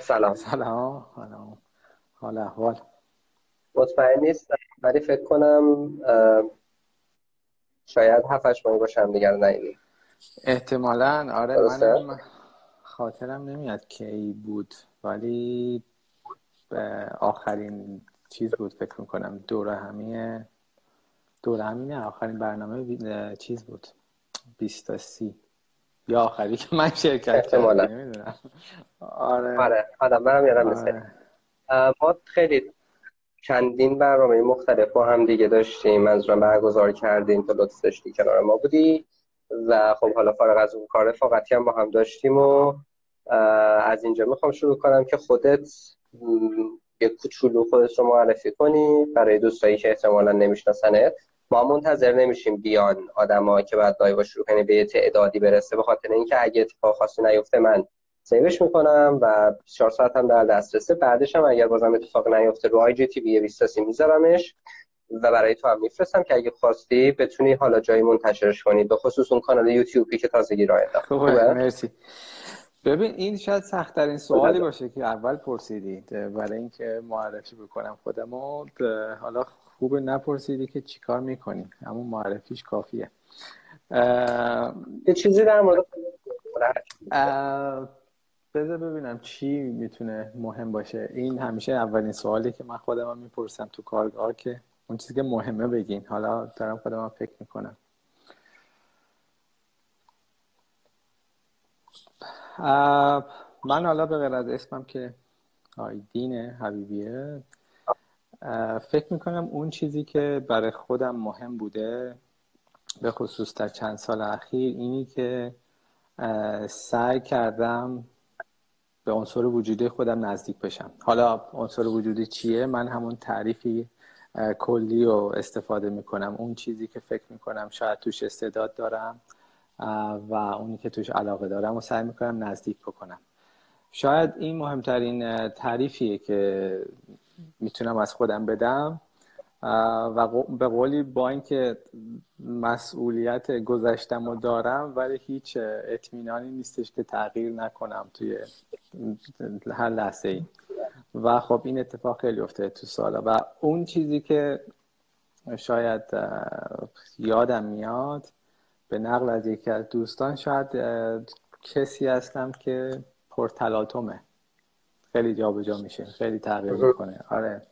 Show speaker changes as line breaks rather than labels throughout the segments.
سلام.
سلام سلام. حال احوال؟
مطمئن نیست ولی فکر کنم شاید هفتش ماهی باشم دیگر نیدیم
احتمالا. آره منم خاطرم نمیاد کی بود ولی آخرین چیز بود فکر می‌کنم دوره همیه دوره همینه آخرین برنامه چیز بود. بیست تا سی. یا آخری که من شرکت
کردم نمی‌دونم. آره. آره آدم برم یادم آره. ما خیلی چندین برنامه مختلف با هم دیگه داشتیم. منظورم برگزار کردیم تو لطف داشتی کنار ما بودی. و خب حالا فارغ از اون کار رفاقتی هم با هم داشتیم و از اینجا می‌خوام شروع کنم که خودت یه کوچولو خودت رو معرفی کنی برای دوستایی که احتمالا نمیشناسنت. ما منتظر نمیشیم بیان آدمایی که بعد live شروع کنیم به یه تعدادی برسه به خاطر اینکه اگه اتفاق خاصی نیفته من save ش می‌کنم و 24 ساعت هم در دسترسه. بعدش هم اگر بازم اتفاق نیفته رو IGTV 20 میذارمش. و برای تو هم میفرستم که اگه خواستی بتونی حالا جایی منتشرش کنی. به خصوص اون کانال یوتیوبی که تازگی راه
خوبه؟ مرسی. ببین این شاید سختترین سوالی باشه که اول پرسیدی برای اینکه معرفی بکنم خودم حالا خوبه نپرسیدی که چیکار می‌کنی. همون معرفیش کافیه.
یه چیزی در مورد
بذار ببینم چی می‌تونه مهم باشه. این همیشه اولین سوالی که من خودم می‌پرسم تو کارگاه که اون چیزی که مهمه بگین. حالا دارم خودم فکر می‌کنم. من حالا به غیر از اسمم که آیدین حبیبیه فکر می‌کنم اون چیزی که برای خودم مهم بوده به خصوص در چند سال اخیر اینی که سعی کردم به عنصر وجودی خودم نزدیک بشم. حالا عنصر وجودی چیه؟ من همون تعریفی کلی رو استفاده می‌کنم. اون چیزی که فکر می‌کنم شاید توش استعداد دارم و اونی که توش علاقه دارم و سعی می‌کنم نزدیک بکنم. شاید این مهمترین تعریفیه که می‌تونم از خودم بدم و به قولی با اینکه مسئولیت گذشتم رو دارم ولی هیچ اطمینانی نیستش که تغییر نکنم توی هر لحظه ای و خب این اتفاق خیلی افتاده تو سالا و اون چیزی که شاید یادم میاد به نقل از یکی از دوستان شاید کسی هستم که پرتلاتومه خیلی جابجا جا میشه خیلی تغییر می‌کنه. آره.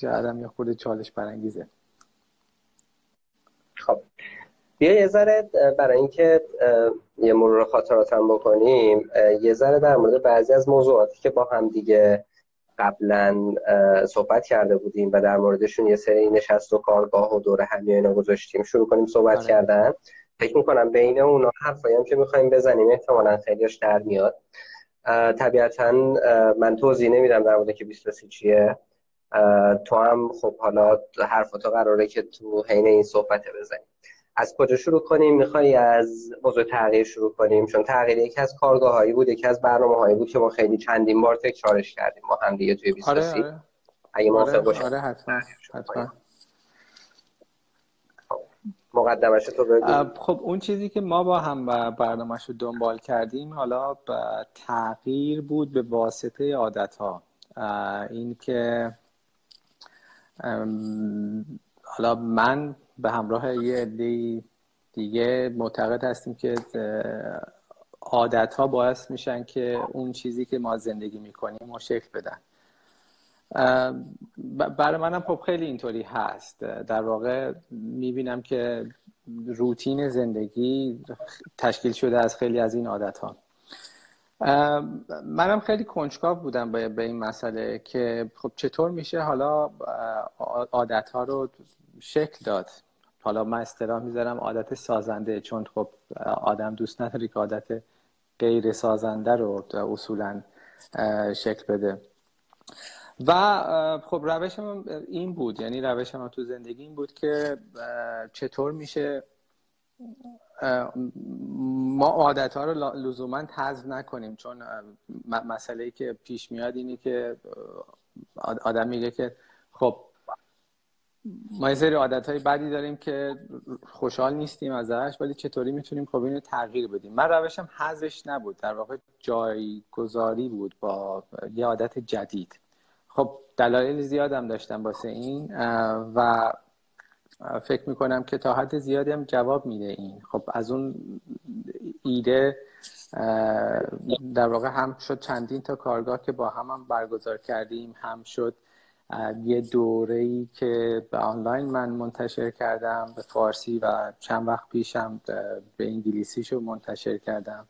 شاید هم یه خود چالش برانگیزه
خب بیا یه ذره برای اینکه یه مرور خاطراتم بکنیم یه ذره در مورد بعضی از موضوعاتی که با هم دیگه قبلا صحبت کرده بودیم و در موردشون یه سری نشست و کارگاه و دوره همی اینا گذاشتیم شروع کنیم صحبت آره. کردن. فکر می‌کنم بین اونا حرفایی هم که می‌خوایم بزنیم احتمالا خیلیش در میاد. طبیعتا من توضیح نمیدم در مورد که 23 چیه. تو هم خب حالا حرفاتو قراره که تو حین این صحبت بزنیم از کجا شروع کنیم؟ می‌خوای از موضوع تغییر شروع کنیم؟ چون تغییر یکی از کارگاه هایی بود یکی از برنامه هایی بود که ما خیلی چندین بار تکرارش کردیم ما هم دیگه توی 23 آره, آره. اگه موافق
آره, آره حتما حتما.
مقدمش تو بگو.
خب اون چیزی که ما با هم برنامهش رو دنبال کردیم حالا تغییر بود به واسطه عادت ها این که حالا من به همراه یه عده دیگه معتقد هستیم که عادت ها باعث میشن که اون چیزی که ما زندگی می‌کنیم و شکل بدن. برای منم خب خیلی اینطوری هست. در واقع می‌بینم که روتین زندگی تشکیل شده از خیلی از این عادت ها منم خیلی کنجکاو بودم به این مسئله که خب چطور میشه حالا عادت ها رو شکل داد. حالا من اصطلاح می‌ذارم عادت سازنده چون خب آدم دوست نداره که عادت غیر سازنده رو اصولا شکل بده. و خب روش این بود یعنی روش من تو زندگی این بود که چطور میشه ما عادت ها رو لزوما حذف نکنیم. چون مسئله ای که پیش میاد اینی که آدم میگه که خب ما یه سری عادت های بدی داریم که خوشحال نیستیم ازش ولی چطوری می‌تونیم خب اینو تغییر بدیم؟ من روشم حذفش نبود. در واقع جایگذاری بود با یه عادت جدید. خب دلایل زیادم داشتم واسه این و فکر می‌کنم که تا حد زیادی هم جواب میده این. خب از اون ایده در واقع هم شد چندین تا کارگاه که با هم, هم برگزار کردیم هم شد یه دوره ای که به آنلاین من منتشر کردم به فارسی و چند وقت پیشم به انگلیسیشو منتشر کردم.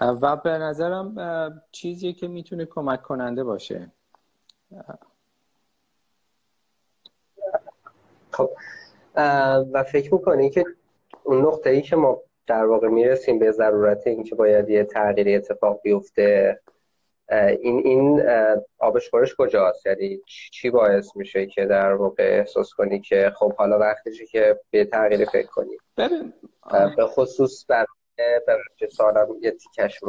و به نظرم چیزی که می‌تونه کمک کننده باشه.
خب و فکر می‌کنی که اون نقطه ای که ما در واقع می‌رسیم به ضرورت اینکه باید یه تغییری اتفاق بیفته این این آبش خورش کجاست؟ یعنی چی باعث میشه که در واقع احساس کنی که خب حالا وقتشه که به تغییری فکر کنی؟ به خصوص برای برای سالم یه تیکش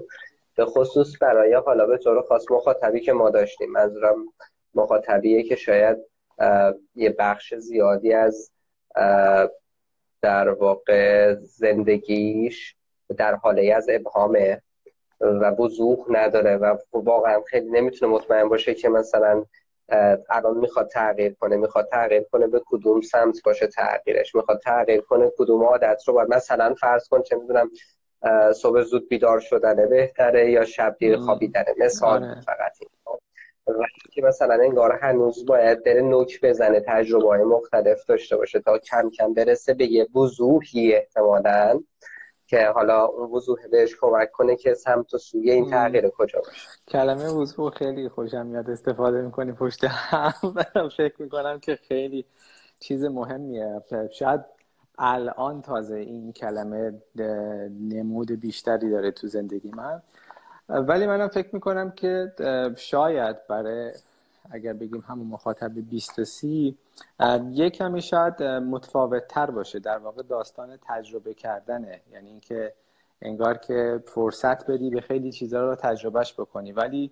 به خصوص برای حالا به طور خاص مخاطبی که ما داشتیم. منظورم مخاطبیه که شاید یه بخش زیادی از در واقع زندگیش در حاله از ابهامه. و وضوح نداره و واقعا خیلی نمی‌تونه مطمئن باشه که مثلا الان می‌خواد تغییر کنه می‌خواد تغییر کنه به کدوم سمت باشه تغییرش می‌خواد تغییر کنه کدوم عادت رو باید مثلا فرض کن چه می‌دونم صبح زود بیدار شدنه بهتره یا شب دیر خوابیدنه مثال آره. فقط این. وقتی که مثلا انگار هنوز باید بره نوک بزنه تجربه های مختلف داشته باشه تا کم کم برسه به یه وضوحی احتمالا. که حالا اون وضوح بهش کمک کنه که سمت و سوی این تغییر کجا باشه.
کلمه وضوح خیلی خوشم میاد استفاده می‌کنی پشت هم. فکر می‌کنم که خیلی چیز مهمیه. شاید الان تازه این کلمه نمود بیشتری داره تو زندگی من. ولی منم فکر می‌کنم که شاید برای اگر بگیم همون مخاطب 20 سی یک کمی شاید متفاوت تر باشه در واقع داستان تجربه کردنه. یعنی اینکه انگار که فرصت بدی به خیلی چیزها رو تجربهش بکنی. ولی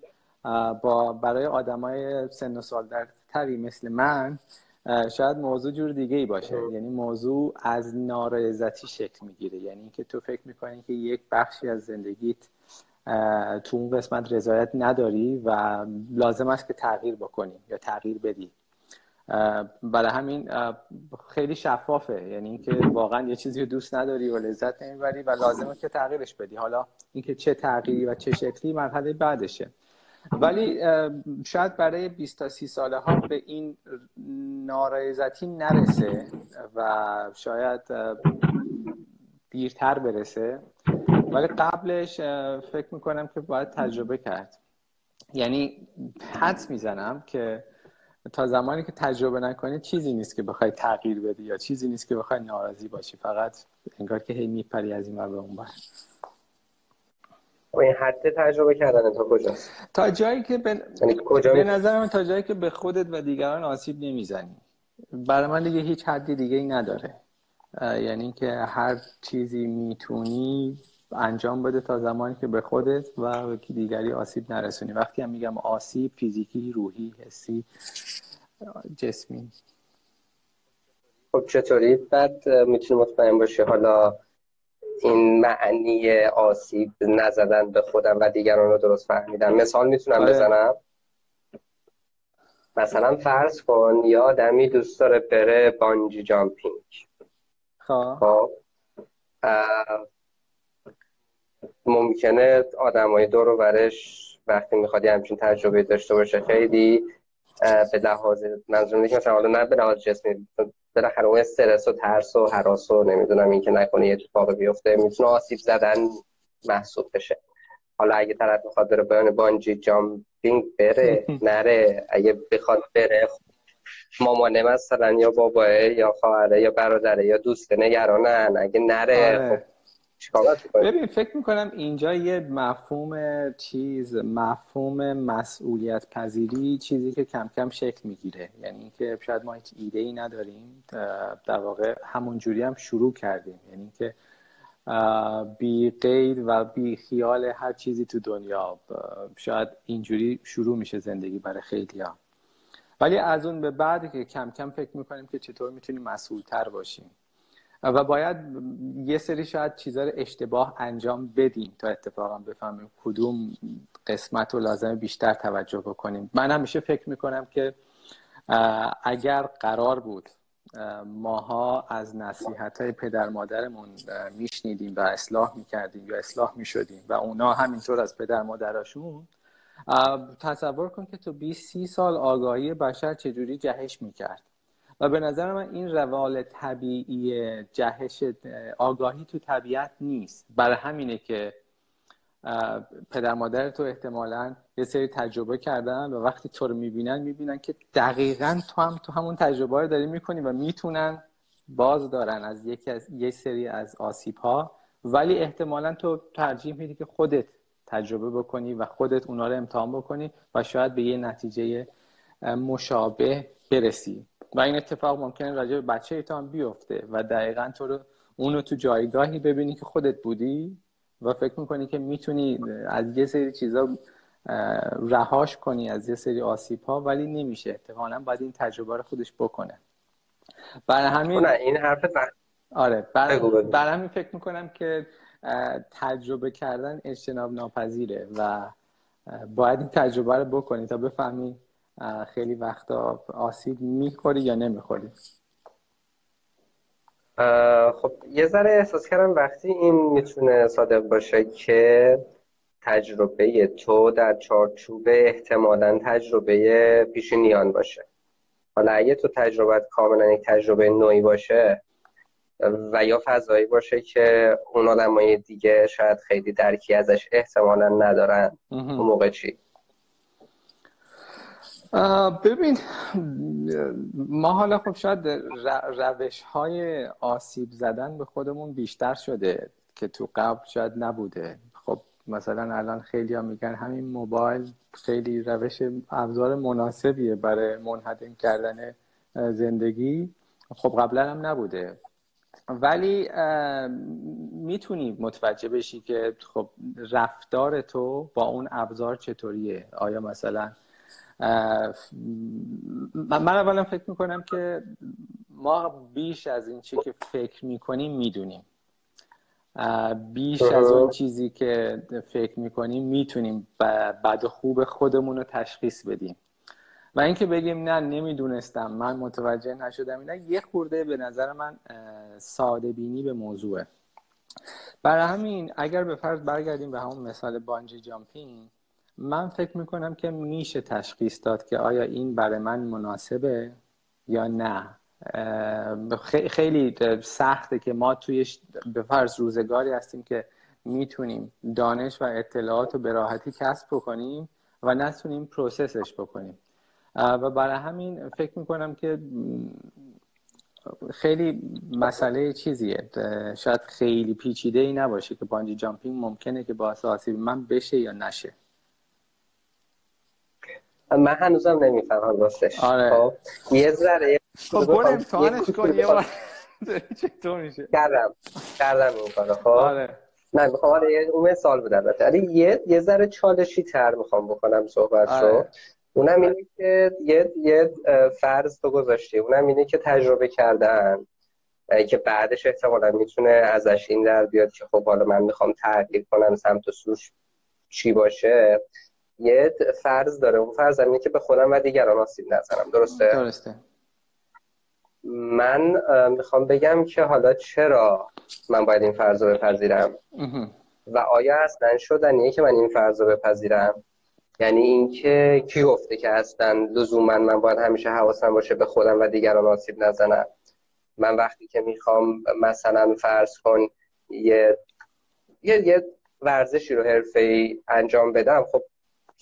با برای آدمای سن و سال در تری مثل من شاید موضوع جور دیگه ای باشه یعنی موضوع از نارضایتی شکل می‌گیره. یعنی اینکه تو فکر می‌کنی که یک بخشی از زندگیت تو اون قسمت رضایت نداری و لازم است که تغییر بکنی یا تغییر بدی. برای همین خیلی شفافه. یعنی اینکه واقعا یه چیزی رو دوست نداری و لذت نمی‌بری و لازمه که تغییرش بدی. حالا اینکه چه تغییری و چه شکلی مرحله بعدشه. ولی شاید برای 20 تا 30 ساله ها به این نارضایتی نرسه و شاید دیرتر برسه. ولی قبلش فکر می‌کنم که باید تجربه کرد. یعنی حدس می‌زنم که تا زمانی که تجربه نکنی چیزی نیست که بخوای تغییر بدی یا چیزی نیست که بخوای ناراضی باشی. فقط انگار که هی میپری از این به اون بر
خب این حد تجربه کردن تا کجاست؟
تا جایی که به, یعنی کجا به نظر من تا جایی که به خودت و دیگران آسیب نمی‌زنی. برای من دیگه هیچ حدی دیگه ای نداره یعنی که هر چیزی می‌تونی انجام بده تا زمانی که به خودت و به دیگری آسیب نرسونی. وقتی هم میگم آسیب فیزیکی روحی حسی جسمی.
خب چطوری؟ بعد می‌تونی مطمئن باشی حالا این معنی آسیب نزدن به خودم و دیگران رو درست فهمیدم. مثال می‌تونم آره. بزنم. مثلا فرض کن یا آدمی دوست داره بره بانجی جامپینگ. خب, خب. ممکنه های دور و برش وقتی می‌خواد همچین تجربه داشته باشه خیلی به لحاظ منظورم که مثلا حالا نه به لحاظ جسمی بالاخره اون استرس و ترس و حراس و نمی‌دونم این که نکنه یه اتفاق بیفته می‌تونه آسیب زدن محسوب بشه. حالا اگه طرف می‌خواد بره بیان بانجی جامپینگ بره نره. اگه بخواد بره مامانه مثلا یا باباه یا خواهره یا برادره یا دوست نگرانن. اگه نره آره. خب
ببین فکر می‌کنم اینجا یه مفهوم چیز مفهوم مسئولیت پذیری چیزی که کم کم شکل می‌گیره. یعنی اینکه شاید ما هیچ ایده ای نداریم. در واقع همون جوری هم شروع کردیم. یعنی اینکه بی قید و بی خیال هر چیزی تو دنیا شاید اینجوری شروع میشه زندگی برای خیلی ها ولی از اون به بعد که کم کم فکر می‌کنیم که چطور می‌تونیم مسئولتر باشیم. و باید یه سری شاید چیزا رو اشتباه انجام بدیم تا اتفاقا بفهمیم کدوم قسمت رو لازم بیشتر توجه بکنیم. من همیشه فکر می‌کنم که اگر قرار بود ماها از نصیحت های پدر مادرمون میشنیدیم و اصلاح می‌کردیم یا اصلاح می‌شدیم و اونا همینطور از پدر مادرشون تصور کن که تو 20 30 سال آگاهی بشر چجوری جهش می‌کرد. و به نظر من این روال طبیعی جهش آگاهی تو طبیعت نیست. برای همینه که پدر مادر تو احتمالا یه سری تجربه کردن و وقتی تو رو می‌بینن می‌بینن که دقیقا تو هم تو همون تجربه رو داری می‌کنی و می‌تونن باز دارن از یکی از یه سری از آسیب ها ولی احتمالا تو ترجیح میدی که خودت تجربه بکنی و خودت اونا رو امتحان بکنی و شاید به یه نتیجه مشابه برسی. و این اتفاق ممکنه راجع به بچه هم بیفته و دقیقا تو رو اونو تو جایگاهی ببینی که خودت بودی و فکر می‌کنی که می‌تونی از یه سری چیزا رهاش کنی از یه سری آسیب ها ولی نمیشه. اتفاقا باید این تجربه رو خودش بکنه. برای همین
این حرف
آره برای همین فکر می‌کنم که تجربه کردن اجتناب ناپذیره و باید این تجربه رو بکنی تا بفهمی خیلی وقتا آسیب می‌خوری یا نمی‌خوری؟
خب یه ذره احساس کردم وقتی این می‌تونه صادق باشه که تجربه تو در چارچوب احتمالا تجربه پیشینیان باشه. حالا اگه تو تجربت کاملا یک تجربه نوعی باشه و یا فضایی باشه که اون آدمای دیگه شاید خیلی درکی ازش احتمالا ندارن اون موقع چی؟
ببین ما حالا خب شاید روش های آسیب زدن به خودمون بیشتر شده که تو قبل شاید نبوده. خب مثلا الان خیلی ها میگن همین موبایل خیلی روش ابزار مناسبیه برای منحدم کردن زندگی. خب قبلا هم نبوده. ولی می‌تونی متوجه بشی که خب رفتار تو با اون ابزار چطوریه؟ آیا مثلا من اولا فکر می‌کنم که ما بیش از این چی که فکر می‌کنیم می‌دونیم. بیش از اون چیزی که فکر می‌کنیم می‌تونیم بد و خوب خودمون رو تشخیص بدیم. و اینکه بگیم نه نمی‌دونستم من متوجه نشدم اینا یه خورده به نظر من ساده بینی به موضوعه. برای همین اگر به فرض برگردیم به همون مثال بانجی جامپینگ من فکر می‌کنم که میشه تشخیص داد که آیا این برای من مناسبه یا نه. خیلی سخته که ما توی به فرض روزگاری هستیم که می‌تونیم دانش و اطلاعات رو به راحتی کسب بکنیم و نتونیم پروسسش بکنیم. و برای همین فکر می‌کنم که خیلی مسئله چیزیه. شاید خیلی پیچیده ای نباشه که بانجی جامپینگ ممکنه که باعث آسیب من بشه یا نشه.
من هنوزم نمی‌فهمم راستش. آره. خب یه ذره
خب برو امتحانش کن یه بار. چطور میشه؟
کردم. کردم این کارو خب. آره. نه می‌خوام آره اون مثال بود البته یه یه ذره چالشی تر می‌خوام بکنم صحبت رو آره. اونم اینه که یه یه فرض تو گذاشتی. اونم اینه که تجربه کردن که بعدش احتمالا می‌تونه ازش این در بیاد که خب حالا من می‌خوام تغییر کنم سمت سوش چی باشه. یه فرض داره. اون فرض اینه که به خودم و دیگران آسیب نزنم. درسته؟
درسته.
من می‌خوام بگم که حالا چرا من باید این فرض رو بپذیرم؟ و آیا اصلا شدنیه که من این فرض رو بپذیرم؟ یعنی اینکه کی گفته که اصلا لزوما من باید همیشه حواسم باشه به خودم و دیگران آسیب نزنم؟ من وقتی که می‌خوام مثلا فرض کن یه یه, یه ورزشی رو حرفه انجام بدم خب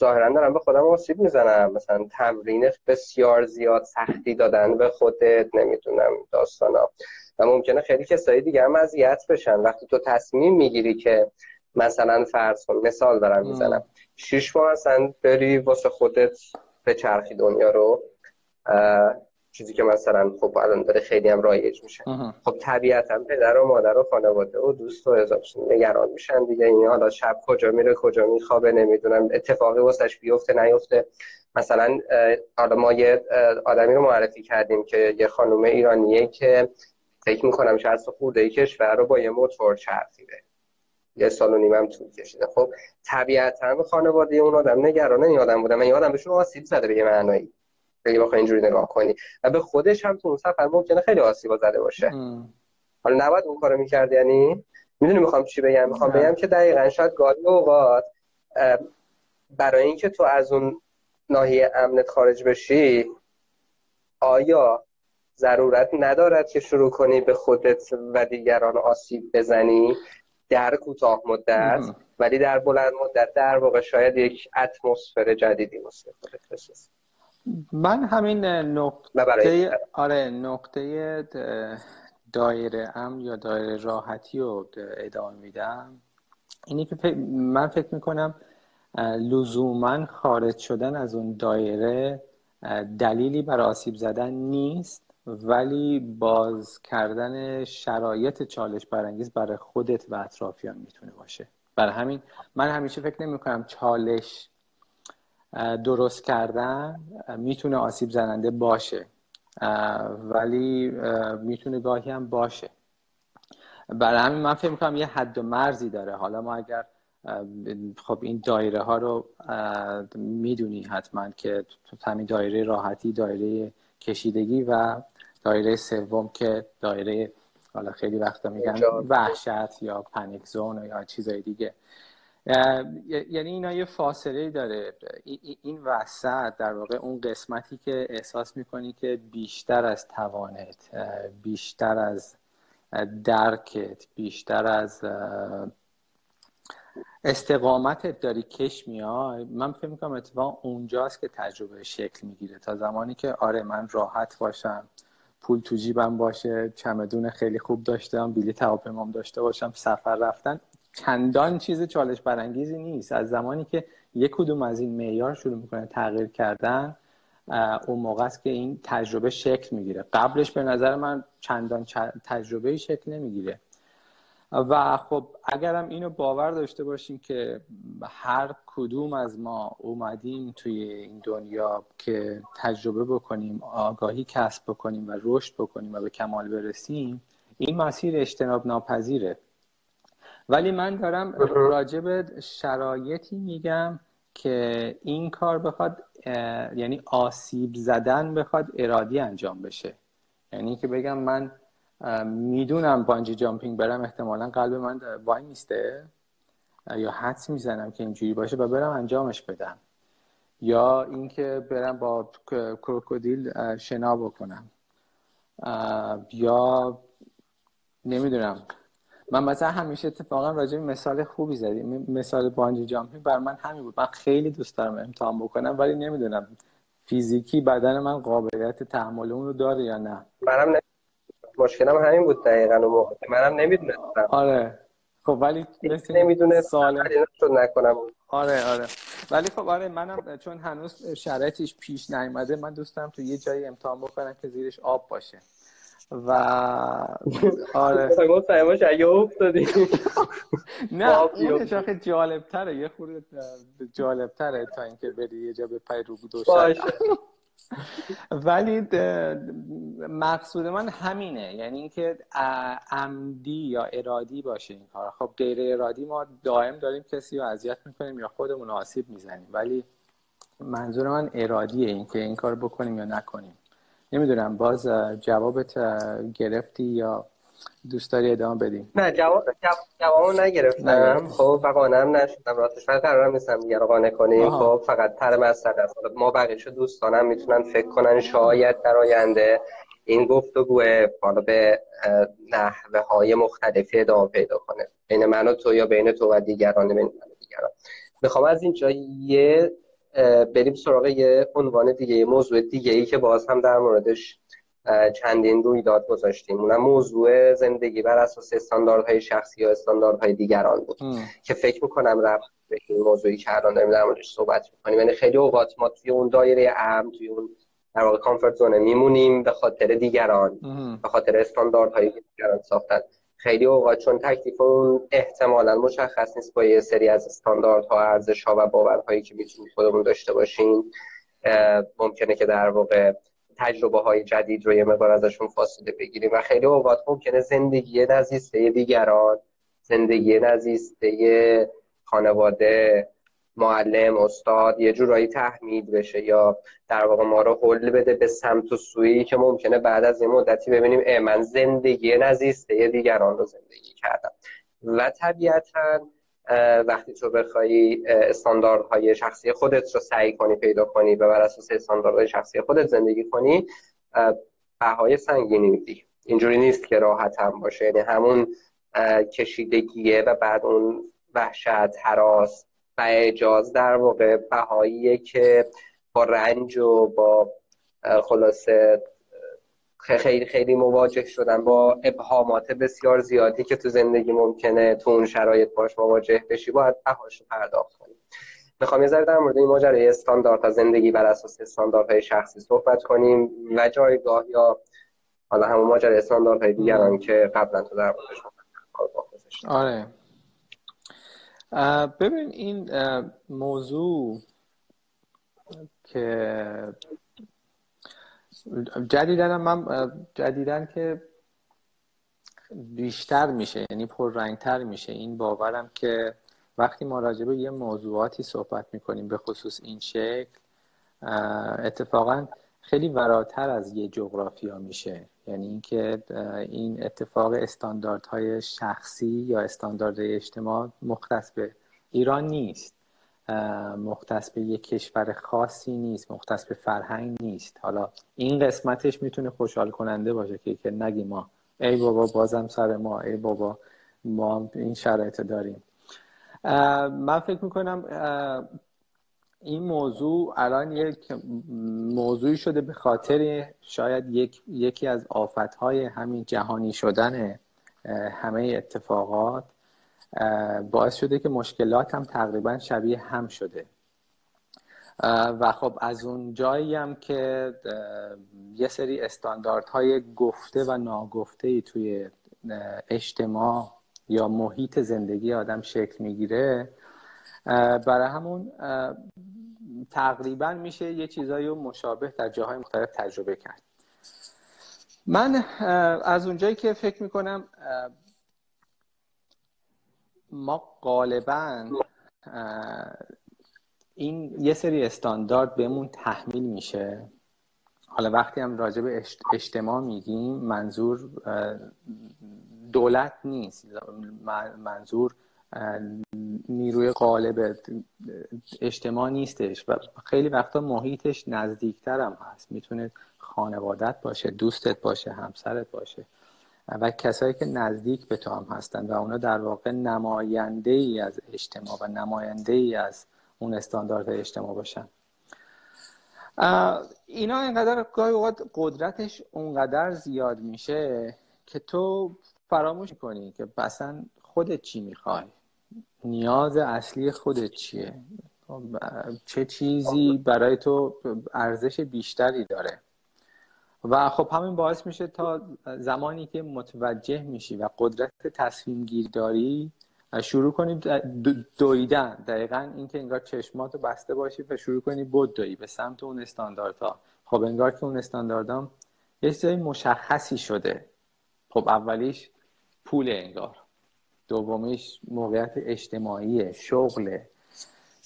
ظاهرا دارم به خودم آسیب می‌زنم. مثلا تمرین بسیار زیاد سختی دادن به خودت نمی‌تونم داستانا. و ممکنه خیلی کسایی دیگه هم اذیت بشن. وقتی تو تصمیم می‌گیری که مثلا فرض کن مثال دارم می‌زنم. شش ماه مثلا بری واسه خودت به چرخی دنیا رو. چیزی که مثلا خب الان داره خیلی هم رایج میشه. خب طبیعتا پدر و مادر و خانواده و دوست و نگران میشن دیگه. این حالا شب کجا میره کجا میخوابه نمی‌دونم اتفاقی واسش بیفته نیفته. مثلا حالا ما یه آدمی رو معرفی کردیم که یه خانم ایرانیه که فکر می‌کنم شاید خورده کشور رو با یه موتور چرخیده. یه سال و نیمم طول کشیده. خب طبیعتا خانواده اون آدم نگرانه این آدم بودن من این آدم بهشون آسیب زده به یه معنایی. اگه بخوای اینجوری نگاه کنی. و به خودش هم تو اون سفر ممکنه خیلی آسیب زده باشه. حالا نباید اون کارو می‌کرد یعنی؟ می‌دونی می‌خوام چی بگم؟ می‌خوام بگم که دقیقا شاید گاهی اوقات برای اینکه تو از اون ناحیه امنت خارج بشی آیا ضرورت ندارد که شروع کنی به خودت و دیگران آسیب بزنی؟ در کوتاه مدت ولی در بلند مدت در واقع شاید یک اتمسفر جدیدی واسه خودت
من همین نقطه آره نقطه دایره ام یا دایره راحتی رو ادامه میدم. اینی که من فکر می‌کنم لزوما خارج شدن از اون دایره دلیلی برای آسیب زدن نیست ولی باز کردن شرایط چالش برانگیز برای خودت و اطرافیان می‌تونه باشه. برای همین من همیشه فکر نمی کنم چالش درست کردن می‌تونه آسیب زننده باشه. ولی می‌تونه گاهی هم باشه. برای همین من فکر می‌کنم یه حد و مرزی داره. حالا ما اگر خب این دایره ها رو می‌دونی حتما که تو همین دایره راحتی دایره کشیدگی و دایره سوم که دایره حالا خیلی وقتا میگن وحشت یا پنیک زون یا چیزای دیگه. یعنی اینا یه فاصله داره. این وسط در واقع اون قسمتی که احساس می‌کنی که بیشتر از توانت بیشتر از درکت بیشتر از استقامتت داری کش میای. من فکر می‌کنم اتفاق اونجاست که تجربه شکل می‌گیره. تا زمانی که آره من راحت باشم پول تو جیبم باشه چمدون خیلی خوب داشتم بلیط هواپیمام داشته باشم سفر رفتن چندان چیز چالش برانگیزی نیست. از زمانی که یک کدوم از این معیار شروع می‌کنه تغییر کردن اون موقع است که این تجربه شکل می‌گیره. قبلش به نظر من چندان تجربه شکل نمی‌گیره. و خب اگرم اینو باور داشته باشیم که هر کدوم از ما اومدیم توی این دنیا که تجربه بکنیم آگاهی کسب بکنیم و رشد بکنیم و به کمال برسیم این مسیر اجتناب ناپذیره ولی من دارم راجب شرایطی میگم که این کار بخواد یعنی آسیب زدن بخواد ارادی انجام بشه. یعنی که بگم من می‌دونم بانجی جامپینگ برم احتمالا قلب من وای میسته یا حدس می‌زنم که اینجوری باشه و برم انجامش بدم. یا اینکه برم با کروکودیل شنا بکنم. یا نمی‌دونم. من مثلا همیشه اتفاقا راجع مثال خوبی زدیم. مثال بانجی جامپینگ بر من همین بود. من خیلی دوست دارم امتحان بکنم ولی نمی‌دونم فیزیکی بدن من قابلیت تحمل اون رو داره یا نه.
منم مشکلم همین بود دقیقا اون موقع. منم نمی‌دونستم.
آره. خب ولی
نمی‌دونه سال نکنم.
آره آره. ولی خب آره منم چون هنوز شرایطش پیش نیومده من دوستم تو یه جایی امتحان بکنم که زیرش آب باشه. و آره.
اگه افتادی.
نه اون شاخه جالب تره یه خورده جالب تره تا اینکه بری یه جا به پای رو ولی مقصود من همینه یعنی اینکه عمدی یا ارادی باشه این کار خب غیر ارادی ما دائم داریم کسی رو اذیت می‌کنیم یا خودمون آسیب می‌زنیم. ولی منظور من ارادیه اینکه این کار بکنیم یا نکنیم. نمی‌دونم. باز جوابت گرفتی یا دوست داری ادامه بدیم
نه جواب جواب نگرفتم. خب و قانعم نشدم. راستش فقط قرارم نیستم دیگه رو قانع کنیم. خب فقط تر مسئله است. ما بقیه دوستانم می‌تونن فکر کنن شاید در آینده این گفتگو حالا به نحوه های مختلفی ادامه پیدا کنه. بین من و تو یا بین تو و دیگران بین من و دیگران. می‌خوام از اینجا یه بریم سراغ یه عنوان دیگه یه موضوع دیگه ای که باز هم در موردش چندین رویداد گذاشتیم. اونم موضوع زندگی بر اساس استانداردهای شخصی یا استانداردهای دیگران بود که فکر می‌کنم رفت به این موضوعی که الان داریم در موردش صحبت می‌کنیم. یعنی خیلی اوقات ما توی اون دایره امن توی اون در واقع کامفورت زون میمونیم به خاطر دیگران به خاطر استانداردهایی که دیگران ساختن. خیلی اوقات چون تکلیف اون احتمالا مشخص نیست با یه سری از استانداردها ارزش ها و باورهایی که می‌تونیم خودمون داشته باشیم ممکنه که در واقع تجربه های جدید رو یه مقدار ازشون فاصله بگیریم و خیلی اوقات ممکنه زندگی نزیسته دیگران زندگی نزیسته خانواده معلم استاد یه جورایی تحمید بشه یا در واقع ما رو حل بده به سمت و سویی که ممکنه بعد از یه مدتی ببینیم اه من زندگی نزیسته دیگران رو زندگی کردم. و طبیعتا وقتی تو بخوای استانداردهای شخصی خودت رو سعی کنی پیدا کنی و بر اساس استانداردهای شخصی خودت زندگی کنی بهای سنگینی میدی. اینجوری نیست که راحت هم باشه. یعنی همون کشیدگیه و بعد اون وحشت حراس و اجاز در واقع بهاییه که با رنج و با خلاصه خیلی خیلی مواجه شدن با ابهامات بسیار زیادی که تو زندگی ممکنه تو اون شرایط باش مواجه بشی. باید بهاش رو پرداخت کنی. می‌خوام یه ذره در مورد این ماجرای استاندارد زندگی بر اساس استانداردهای شخصی صحبت کنیم و جایگاه یا حالا همون ماجرای استانداردهای دیگران که قبلا تو در موردش
آره. ببین این موضوع که جدیدن من جدیدن که بیشتر میشه یعنی پررنگتر میشه. این باورم که وقتی ما راجع به یه موضوعاتی صحبت می‌کنیم به خصوص این شکل اتفاقا خیلی وراتر از یه جغرافیا میشه. یعنی اینکه این اتفاق استانداردهای شخصی یا استانداردهای اجتماع مختص به ایران نیست. مختص به یک کشور خاصی نیست مختص به فرهنگ نیست. حالا این قسمتش می‌تونه خوشحال کننده باشه که که نگی ما ای بابا بازم سر ما ای بابا ما این شرایط داریم. من فکر می‌کنم این موضوع الان یک موضوعی شده به خاطر شاید یک، یکی از آفتهای همین جهانی شدن همه اتفاقات باعث شده که مشکلات هم تقریبا شبیه هم شده. و خب از اون جایی هم که یه سری استانداردهای گفته و ناگفته ای توی اجتماع یا محیط زندگی آدم شکل می‌گیره برای همون تقریبا میشه یه چیزایی رو مشابه در جاهای مختلف تجربه کرد. من از اونجایی که فکر می‌کنم ما غالبا این یه سری استاندارد بهمون تحمیل میشه. حالا وقتی هم راجع به اجتماع میگیم منظور دولت نیست. منظور نیروی قالب اجتماع نیستش و خیلی وقتا محیطش نزدیکتر هم هست. می‌تونه خانوادت باشه دوستت باشه همسرت باشه. و کسایی که نزدیک به تو هم هستن و اونا در واقع نماینده ای از اجتماع و نماینده ای از اون استاندارد اجتماع باشن. اینا اینقدر گاهی اوقات قدرتش اونقدر زیاد میشه که تو فراموش کنی که بسن خودت چی می‌خوای. نیاز اصلی خودت چیه؟ چه چیزی برای تو ارزش بیشتری داره؟ و خب همین باعث میشه تا زمانی که متوجه میشی و قدرت تصمیم گیر داری شروع کنی دویدن. دقیقا اینکه انگار چشماتو بسته باشی و شروع کنی بود دوی به سمت اون استانداردها. خب انگار که اون استانداردها یه چیزای مشخصی شده. خب اولیش پول انگار. دومیش موقعیت اجتماعی شغل.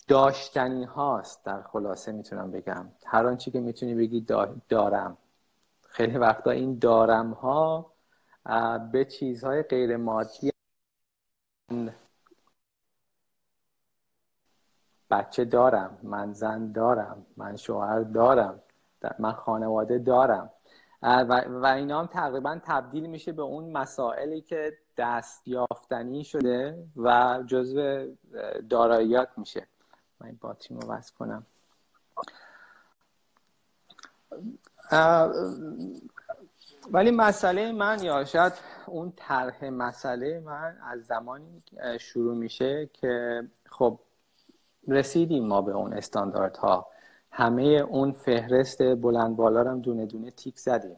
داشتنی هاست در خلاصه می‌تونم بگم. هر آنچه که می‌تونی بگی دارم. خیلی وقتا این دارم ها به چیزهای غیر مادی بچه دارم من زن دارم من شوهر دارم من خانواده دارم. و, و اینا هم تقریبا تبدیل میشه به اون مسائلی که دست یافتنی شده و جزو داراییات میشه. من این باتریم رو کنم. ولی مسئله من یا شاید اون طرح مسئله من از زمانی شروع میشه که خب رسیدیم ما به اون استانداردها. همه اون فهرست بلند بالا رو دونه دونه تیک زدیم.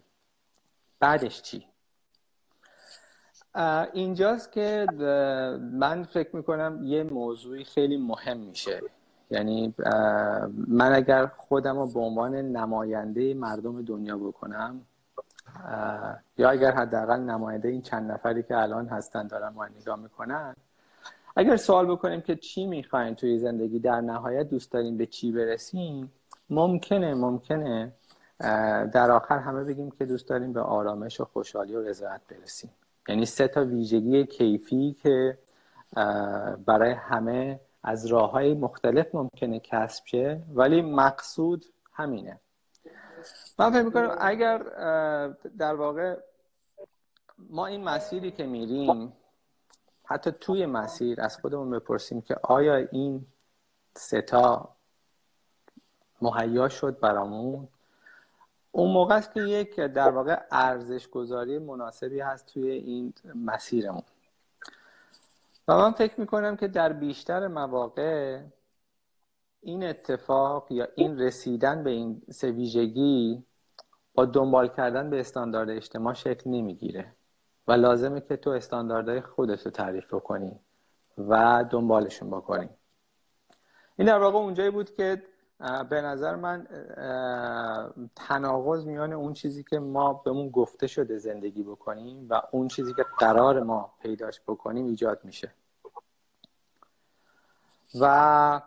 بعدش چی؟ اینجاست که من فکر می‌کنم یه موضوعی خیلی مهم میشه. یعنی من اگر خودم رو به عنوان نماینده مردم دنیا بکنم یا اگر حداقل نماینده این چند نفری که الان هستن دارن ما نگاه می‌کنن اگر سوال بکنیم که چی می‌خواین توی زندگی در نهایت دوست داریم به چی برسیم ممکنه ممکنه. در آخر همه بگیم که دوست داریم به آرامش و خوشحالی و رضایت برسیم. یعنی سه تا ویژگی کیفی که برای همه از راه های مختلف ممکنه کسب شه ولی مقصود همینه. من فکر می‌کنم اگر در واقع ما این مسیری که میریم حتی توی مسیر از خودمون بپرسیم که آیا این ستا مهیا شد برامون. اون موقع است که یک در واقع ارزش گذاری مناسبی هست توی این مسیرمون. و من فکر می‌کنم که در بیشتر مواقع این اتفاق یا این رسیدن به این سه ویژگی با دنبال کردن به استاندارد اجتماع شکل نمی‌گیره و لازمه که تو استانداردهای خودت رو تعریف کنی و دنبالشون بکنی. این در واقع اونجایی بود که به نظر من تناقض میان اون چیزی که ما بهمون گفته شده زندگی بکنیم و اون چیزی که قرار ما پیداش بکنیم ایجاد میشه. و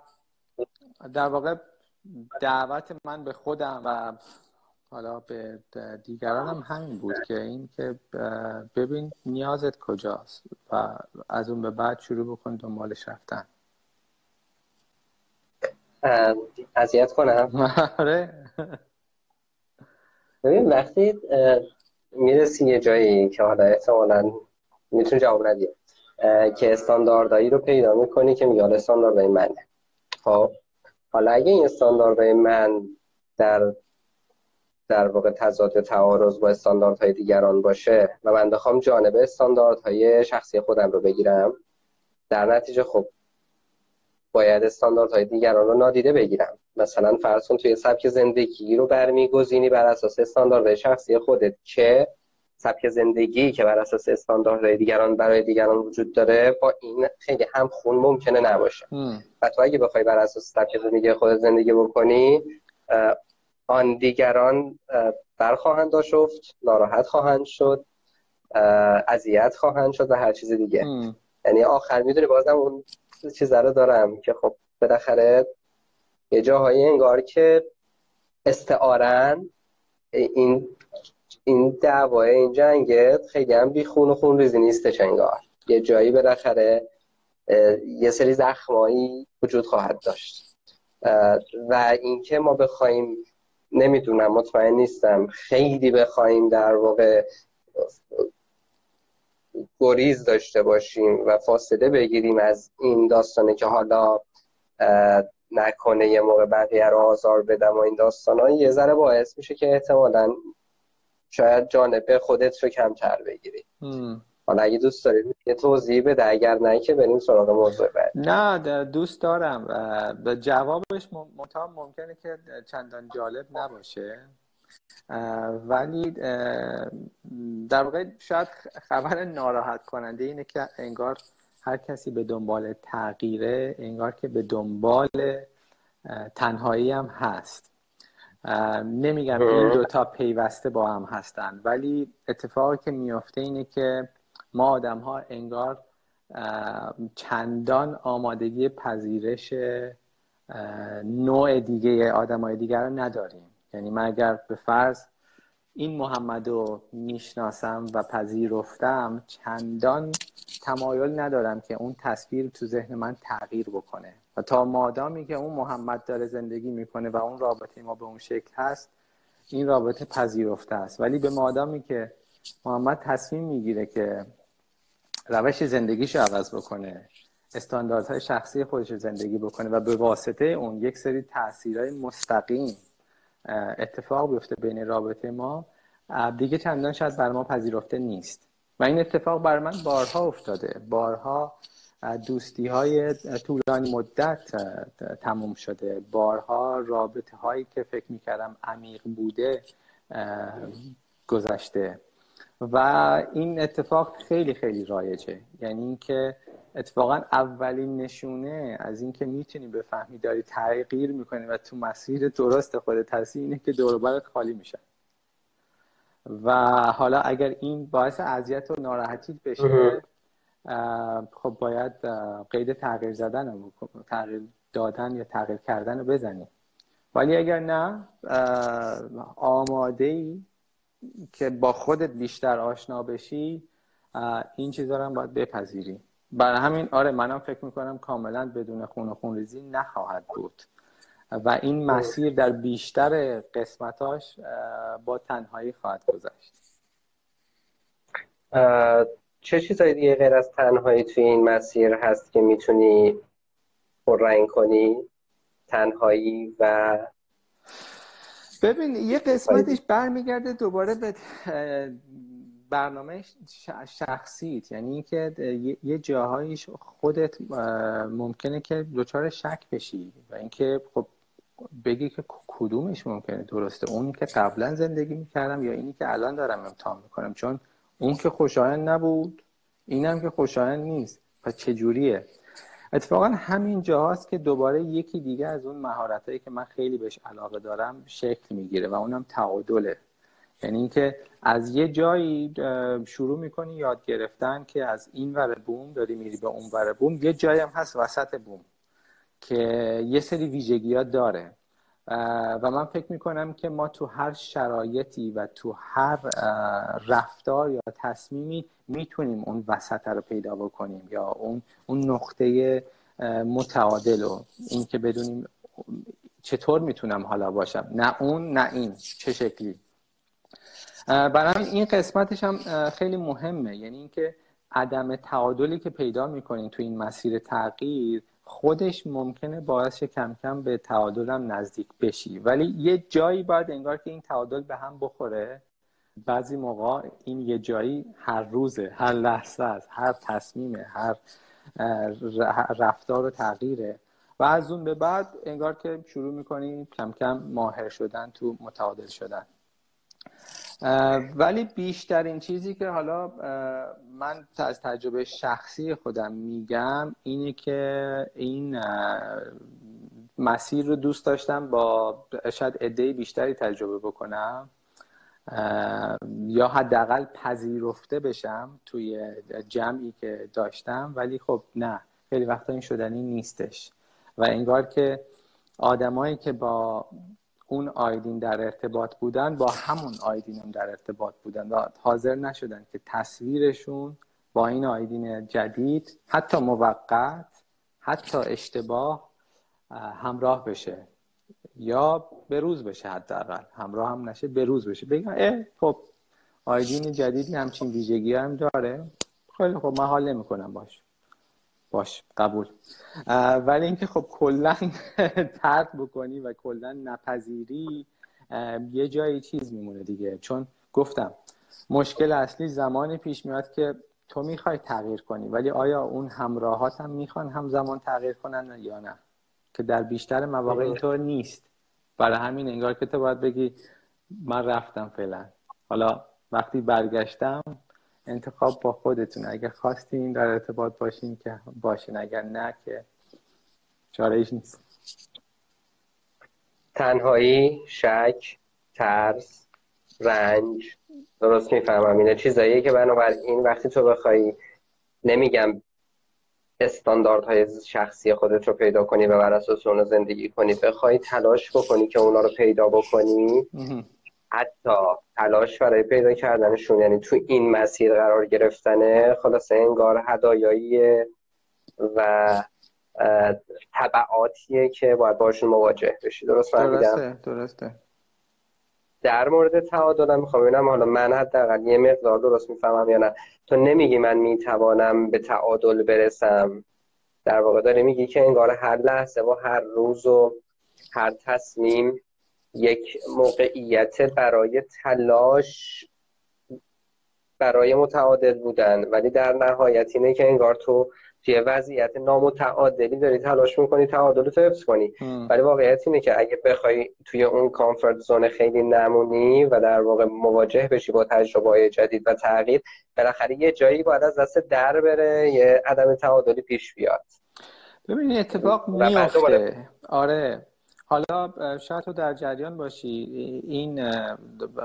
در واقع دعوت من به خودم و حالا به دیگران هم همین بود که این که ببین نیازت کجاست و از اون به بعد شروع بکن دنبالش رفتن.
اذیت کنم.
آره.
ببین وقتی می‌رسی یه جایی که حالا احتمالا می‌تونی جواب ندی که استانداردهایی رو پیدا می‌کنی که میگه استانداردهای منه خب؟ حالا اگه این استانداردهای من در در واقع تضاد یا تعارض با استانداردهای دیگران باشه و من بخوام جانب استانداردهای شخصی خودم رو بگیرم در نتیجه خب باید استانداردهای دیگران رو نادیده بگیرم. مثلا فرض کن توی سبک زندگی رو برمیگزینی بر اساس استانداردهای شخصی خودت که سبک زندگی که بر اساس استانداردهای دیگران برای دیگران وجود داره با این خیلی هم خون ممکنه نباشه. و تو اگه بخوای بر اساس سبک زندگی خودت زندگی بکنی آن دیگران برخواهند داشت ناراحت خواهند شد اذیت خواهند شد و هر چیز دیگه. یعنی آخر می‌دونی بازم اون چیز رو دارم که خب بالاخره یه جاهایی انگار که استعارن این این دعوای این جنگت خیلی هم بی خون و خون ریزی نیستش انگار. یه جایی بالاخره یه سری زخمایی وجود خواهد داشت. و اینکه ما بخوایم نمی‌دونم مطمئن نیستم خیلی بخوایم در واقع گریز داشته باشیم و فاصله بگیریم از این داستانه که حالا نکنه یه موقع بقیه رو آزار بدم و این داستان ها یه ذره باعث میشه که احتمالا شاید جانبه خودت رو کمتر بگیری. حالا اگه دوست دارید یه توضیح بده اگر نه که بریم سراغ موضوع بعد
نه دوست دارم. به جوابش ممکنه که چندان جالب نباشه. ولی در واقع شاید خبر ناراحت کننده اینه که انگار هر کسی به دنبال تغییره انگار که به دنبال تنهایی هم هست. نمیگم این دوتا پیوسته با هم هستن ولی اتفاقی که میافته اینه که ما آدم ها انگار چندان آمادگی پذیرش نوع دیگه آدم های دیگر رو نداریم. یعنی من اگر به فرض این محمد رو می‌شناسم و پذیرفتم چندان تمایل ندارم که اون تصویر تو ذهن من تغییر بکنه. و تا مادامی که اون محمد داره زندگی می‌کنه و اون رابطه ما به اون شکل هست این رابطه پذیرفته است. ولی به مادامی که محمد تصمیم می‌گیره که روش زندگیش عوض بکنه استانداردهای شخصی خودش زندگی بکنه و به واسطه اون یک سری تاثیرهای مستقیم اتفاق بیفته بین رابطه ما. دیگه چندان شاید بر ما پذیرفته نیست. و این اتفاق بر من بارها افتاده. بارها دوستی های طولانی مدت تموم شده. بارها رابطه هایی که فکر می‌کردم عمیق بوده گذشته. و این اتفاق خیلی خیلی رایجه. یعنی اینکه اتفاقا اولین نشونه از اینکه می‌تونی بفهمی داری تغییر می‌کنی و تو مسیر درست خودت هستی اینه که دوربرت خالی میشه. و حالا اگر این باعث اذیت و ناراحتی بشه خب باید قید تغییر زدن تغییر دادن یا تغییر کردن رو بزنی. ولی اگر نه آماده ای که با خودت بیشتر آشنا بشی این چیزا رو هم باید بپذیری. برای همین آره منم فکر می‌کنم کاملا بدون خون و خون ریزی نخواهد بود. و این مسیر در بیشتر قسمتاش با تنهایی خواهد گذشت.
چه چیزایی دیگه غیر از تنهایی توی این مسیر هست که می‌تونی پررنگ کنی؟ تنهایی و
ببین یه قسمتش برمیگرده دوباره به برنامه شخصیت یعنی اینکه یه جاهاییش خودت ممکنه که دچار شک بشی و اینکه خب بگی که کدومش ممکنه درسته. اونی که قبلا زندگی می‌کردم یا اینی که الان دارم امتحان می‌کنم. چون اون که خوشایند نبود اینم که خوشایند نیست. پس چجوریه؟ اتفاقا همین جاهاست که دوباره یکی دیگه از اون مهارتایی که من خیلی بهش علاقه دارم شکل می‌گیره و اونم تعادله. یعنی اینکه از یه جایی شروع می‌کنی یاد گرفتن که از این ور بوم داری میری به اون ور بوم. یه جایی هم هست وسط بوم که یه سری ویژگی ها داره و من فکر می‌کنم که ما تو هر شرایطی و تو هر رفتار یا تصمیمی می‌تونیم اون وسط رو پیدا بکنیم یا اون اون نقطه متعادل و این که بدونیم چطور می‌تونم حالا باشم. نه اون نه این. چه شکلی؟ برای این قسمتش هم خیلی مهمه. یعنی اینکه عدم تعادلی که پیدا می‌کنین تو این مسیر تغییر خودش ممکنه باعث کم کم به تعادل هم نزدیک بشی. ولی یه جایی باید انگار که این تعادل به هم بخوره. بعضی موقع این یه جایی هر روزه هر لحظه است هر تصمیمه هر رفتار و تغییره. و از اون به بعد انگار که شروع می‌کنی کم کم ماهر شدن تو متعادل شدن. ولی بیشترین چیزی که حالا من از تجربه شخصی خودم میگم اینه که این مسیر رو دوست داشتم با شاید عده بیشتری تجربه بکنم یا حداقل پذیرفته بشم توی جمعی که داشتم ولی خب نه خیلی وقتا این شدنی نیستش. و انگار که آدمایی که با اون آیدین در ارتباط بودن با همون آیدین هم در ارتباط بودن و حاضر نشدن که تصویرشون با این آیدین جدید حتی موقت حتی اشتباه همراه بشه یا به روز بشه حداقل. همراه هم نشه به روز بشه. بگم اه خب آیدین جدیدی همچین ویژگی هم داره. خیلی خب من حال نمی‌کنم باش. باش قبول. ولی اینکه خب کلا ترک بکنی و کلا نپذیری یه جایی چیز میمونه دیگه. چون گفتم مشکل اصلی زمانی پیش میاد که تو می‌خوای تغییر کنی ولی آیا اون همراهات هم می‌خوان همزمان تغییر کنن یا نه؟ که در بیشتر مواقع اینطور نیست. برای همین انگار که تو باید بگی من رفتم فعلا. حالا وقتی برگشتم انتخاب با خودتون اگر خواستین در ارتباط باشین که باشین اگر نه که چاره ایش نیست.
تنهایی شک ترس رنج. درست می‌فهمم. اینه چیزاییه که بنابراین وقتی تو بخوای نمیگم استانداردهای شخصی خودت رو پیدا کنی و بر اساس اون زندگی کنی. بخوای تلاش بکنی که اونا رو پیدا بکنی. حتی تلاش برای پیدا کردنشون یعنی تو این مسیر قرار گرفتنه خلاصه انگار هدایایی و طبعاتیه که باید باشون مواجه بشی. درست
درسته درسته.
در مورد تعادلم می‌خوام ببینم حالا من حداقل یه مقدار درست می‌فهمم یا نه؟ تو نمیگی من می‌توانم به تعادل برسم. در واقع داری میگی که انگار هر لحظه و هر روز و هر تصمیم یک موقعیت برای تلاش برای متعادل بودن. ولی در نهایت اینه که انگار تو توی وضعیت نامتعادلی داری تلاش می‌کنی تعادل رو حفظ کنی. ولی واقعیت اینه که اگه بخوای توی اون کامفورت زون خیلی نمونی و در واقع مواجه بشی با تجربه جدید و تغییر بالاخره یه جایی باید از دست در بره یه عدم تعادلی پیش بیاد.
ببینید اتفاق میفته آره. حالا شاید تو در جریان باشی. این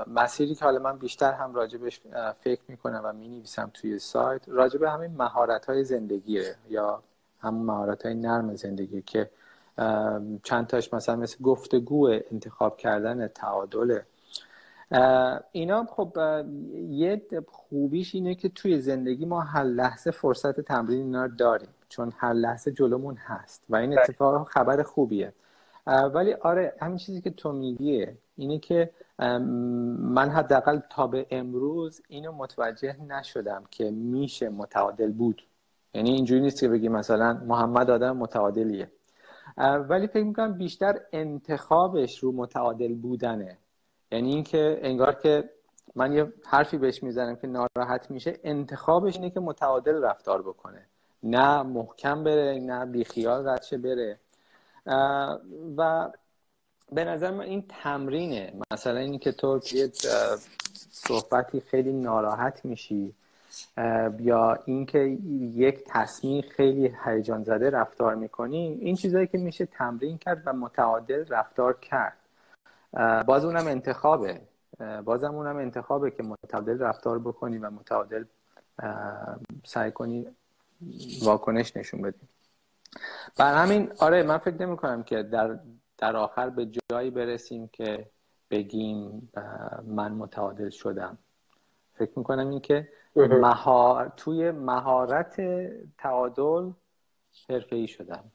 مسیری که حالا من بیشتر هم راجبش فکر می‌کنم و می‌نویسم توی سایت راجب همین مهارت های زندگیه یا همون مهارت های نرم زندگی که چند تاش مثلا مثل گفتگو انتخاب کردن تعادله اینا خب یه خوبیش اینه که توی زندگی ما هر لحظه فرصت تمرین اینا رو داریم چون هر لحظه جلومون هست و این اتفاق خبر خوبیه. ولی آره همین چیزی که تو میگیه اینه که من حداقل تا به امروز اینو متوجه نشدم که میشه متعادل بود. یعنی اینجوری نیست که بگی مثلا محمد آدم متعادلیه. ولی فکر می‌کنم بیشتر انتخابش رو متعادل بودنه. یعنی اینکه انگار که من یه حرفی بهش می‌زنم که ناراحت میشه انتخابش اینه که متعادل رفتار بکنه. نه محکم بره نه بیخیال ردشه بره. و به نظر من این تمرینه. مثلا اینی که تو یه صحبتی خیلی ناراحت میشی یا اینکه یک تصمیم خیلی هیجان زده رفتار می‌کنی این چیزایی که میشه تمرین کرد و متعادل رفتار کرد. باز اونم انتخابه. بازم اونم انتخابه که متعادل رفتار بکنی و متعادل سعی کنی واکنش نشون بدی. بر همین آره من فکر نمی کنم که در, در آخر به جایی برسیم که بگیم من متعادل شدم. فکر می‌کنم این که مهار... توی مهارت تعادل ای شدم.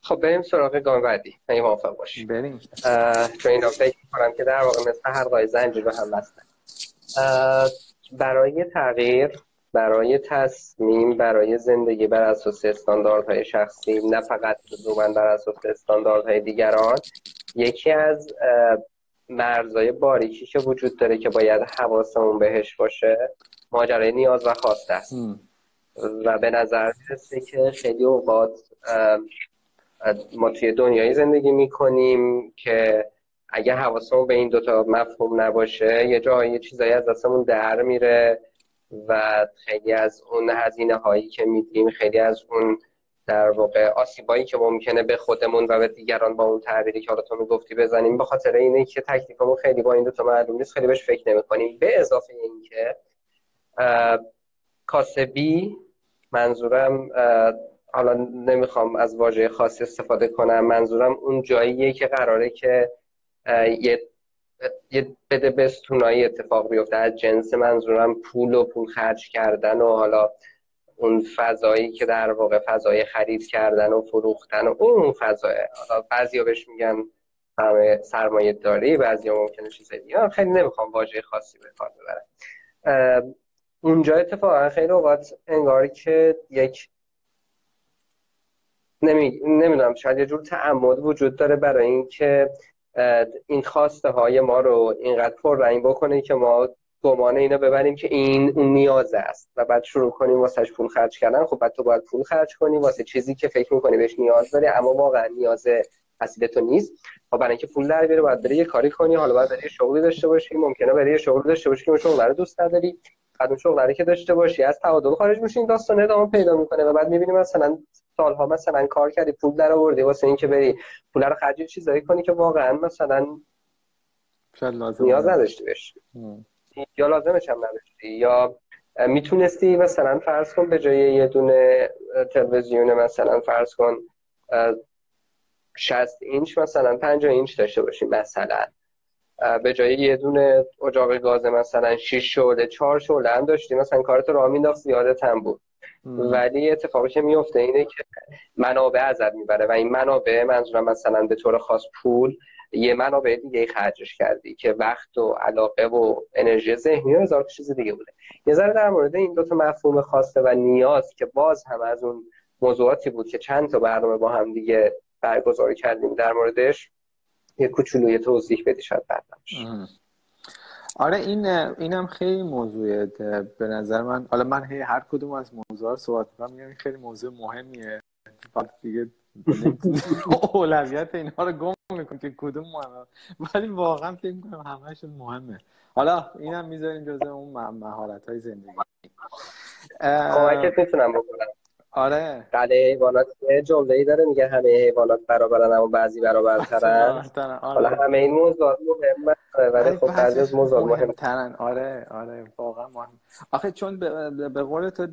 خب بریم سراغ گام بعدی اگه موافق باشی.
بریم.
چون اینا فکر کنم که در واقع مثل هر قای زنجیر رو هم بستن برای تغییر برای تصمیم برای زندگی بر اساس استانداردهای شخصی نه فقط لزوما بر اساس استانداردهای دیگران یکی از مرزهای باریکی که وجود داره که باید حواسمون بهش باشه ماجرای نیاز و خواسته است. و به نظر می‌رسه که خیلی اوقات ما توی دنیای زندگی می‌کنیم که اگه حواسمون به این دوتا مفهوم نباشه یه جایی چیزایی از دستمون در میره. و خیلی از اون هزینه هایی که میدیم خیلی از اون در واقع آسیبایی که ممکنه به خودمون و به دیگران با اون تعبیری که حالا تو می‌گفتی بزنیم. به خاطر اینه که تکلیفمون خیلی با این دو تا معلوم نیست خیلی بهش فکر نمی‌کنیم. به اضافه اینکه کاسبی منظورم حالا نمی‌خوام از واژه خاصی استفاده کنم. منظورم اون جاییه که قراره که یه یه بده بستونایی اتفاق بیفته. از جنس منظورم پول و پول خرج کردن و حالا اون فضایی که در واقع فضای خرید کردن و فروختن و اون فضای حالا بعضیا بهش میگن سرمایه داری بعضیا ممکنه چیز دیگه. خیلی نمی‌خوام واژه خاصی به کار ببرم. اونجا اتفاقا خیلی اوقات انگار که یک نمی... نمی‌دونم شاید یه جور تعمد وجود داره برای اینکه این خواسته های ما رو اینقدر پررنگ بکنه که ما گمان اینو ببریم که این اون نیاز است. و بعد شروع کنیم واسهش پول خرج کردن. خب بعد تو باید پول خرج کنی واسه چیزی که فکر می‌کنی بهش نیاز داری اما واقعا نیاز اصیل تو نیست. خب برای اینکه پول در بیاره باید بری یه کاری کنی. حالا باید بری شغلی داشته باشی. ممکنه بری یه شغلی داشته باشی که اون شغل رو دوست نداری. بعد اون شغل که داشته باشی از تعادل خارج میشین داستان ادامه پیدا می‌کنه و بعد می‌بینی مثلا سالها مثلا کار کردی پول در آوردی واسه اینکه بری پول رو خرج چیزایی کنی که واقعا مثلا لازم نیاز نداشتی بهش یا لازمش هم نداشتی یا می‌تونستی مثلا فرض کن به جای یه دونه تلویزیون مثلا فرض کن 60 اینچ مثلا 50 اینچ داشته باشی مثلا. به جای یه دونه اجاق گاز مثلا 6 شعله 4 شعله هم داشتی مثلا کارت رو مینداخت زیادت هم بود. ولی اتفاقی که میفته اینه که منابع ازت می‌بره و این منابع منظورم مثلا به طور خاص پول یه منابع دیگه خرجش کردی که وقت و علاقه و انرژی ذهنی و هزار چیز دیگه بوده. یه ذره در مورد این دو تا مفهوم خواسته و نیاز که باز هم از اون موضوعاتی بود که چند تا برنامه با هم دیگه برگزار کردیم در موردش یه کوچولو توضیح بدی شاید بعدش
آره این اینم خیلی موضوعه. به نظر من حالا من هی هر کدوم از موضوع رو صحبت می‌کنم میگم این خیلی موضوع مهمیه. دیگه اولویت اینها رو گم می‌کنم که کدوم مهمه. ولی واقعا فکر می‌کنم همهشون مهمه. حالا اینم می‌ذاریم جزء اون مهارت های زندگی
کمکت می‌تونم بکنم.
آره.
قله حیوانات یه جمله ای داره میگه همه حیوانات برابرن اما بعضی برابرترن. حالا همه این موضوعات مهمه ولی خب بعضی از موضوعات مهمترن.
آره آره واقعا مهم. آخه چون به, به قول تو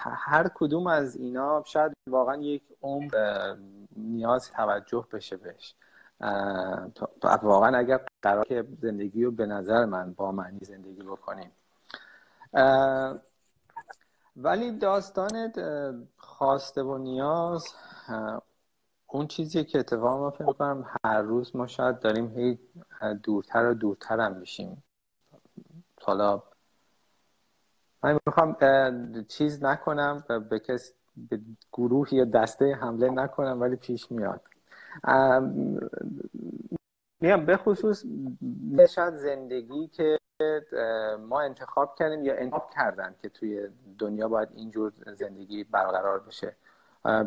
هر کدوم از اینا شاید واقعا یک عمر نیاز توجه بشه بهش. واقعا اگر قرار که زندگی رو به نظر من با معنی زندگی بکنیم. ولی داستان خواسته و نیاز اون چیزی که اتفاق ما فکر کنم هر روز ما شاید داریم هی دورتر و دورتر هم میشیم. حالا من می‌خوام چیز نکنم به کس به گروه یا دسته حمله نکنم ولی پیش میاد. میگم به خصوص شاید زندگی که ما انتخاب کردیم یا انتخاب کردن که توی دنیا باید اینجور زندگی برقرار بشه.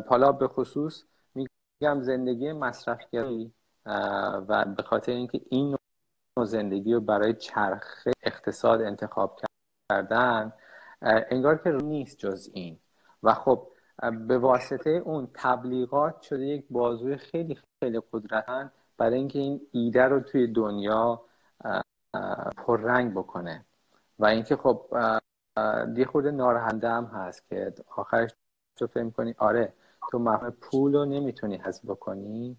حالا به خصوص میگم زندگی مصرفگری و به خاطر اینکه این نوع زندگی رو برای چرخ اقتصاد انتخاب کردن انگار که نیست جز این. و خب به واسطه اون تبلیغات شده یک بازوی خیلی خیلی قدرتمند برای اینکه این ایده رو توی دنیا پررنگ بکنه. و اینکه خب یه خود ناراحنده هم هست که آخرش تو فهم کنی آره تو مفهوم پول رو نمی‌تونی حذف بکنی.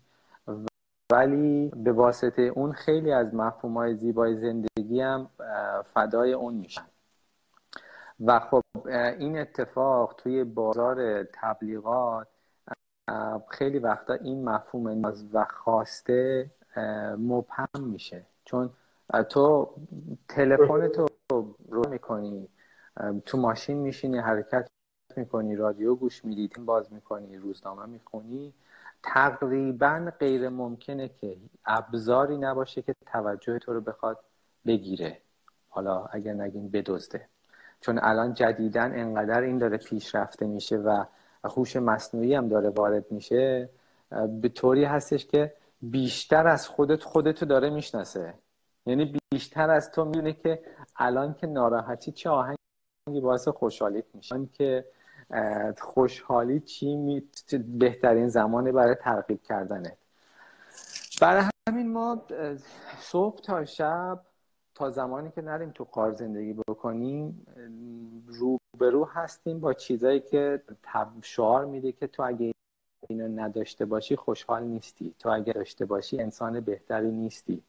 ولی به واسطه اون خیلی از مفهوم های زیبای زندگی هم فدای اون میشن. و خب این اتفاق توی بازار تبلیغات خیلی وقتا این مفهوم و خواسته مبهم میشه. چون تو تلفن تو رو می‌کنی تو ماشین میشینی حرکت می‌کنی رادیو گوش میدی باز می‌کنی روزنامه می‌خونی. تقریبا غیر ممکنه که ابزاری نباشه که توجه تو رو بخواد بگیره. حالا اگر نگیم بدزده. چون الان جدیدا انقدر این داره پیشرفته میشه و هوش مصنوعی هم داره وارد میشه به طوری هستش که بیشتر از خودت خودتو داره می‌شناسه. یعنی بیشتر از تو می‌دونه که الان که ناراحتی چه آهنگی باعث خوشحالیت میشه. که خوشحالی چی می... بهترین زمانه برای ترغیب کردنه برای همین ما صبح تا شب تا زمانی که نریم تو کار زندگی بکنیم رو به رو هستیم با چیزایی که شعار میده که تو اگه اینو نداشته باشی خوشحال نیستی. تو اگه داشته باشی انسان بهتری نیستی.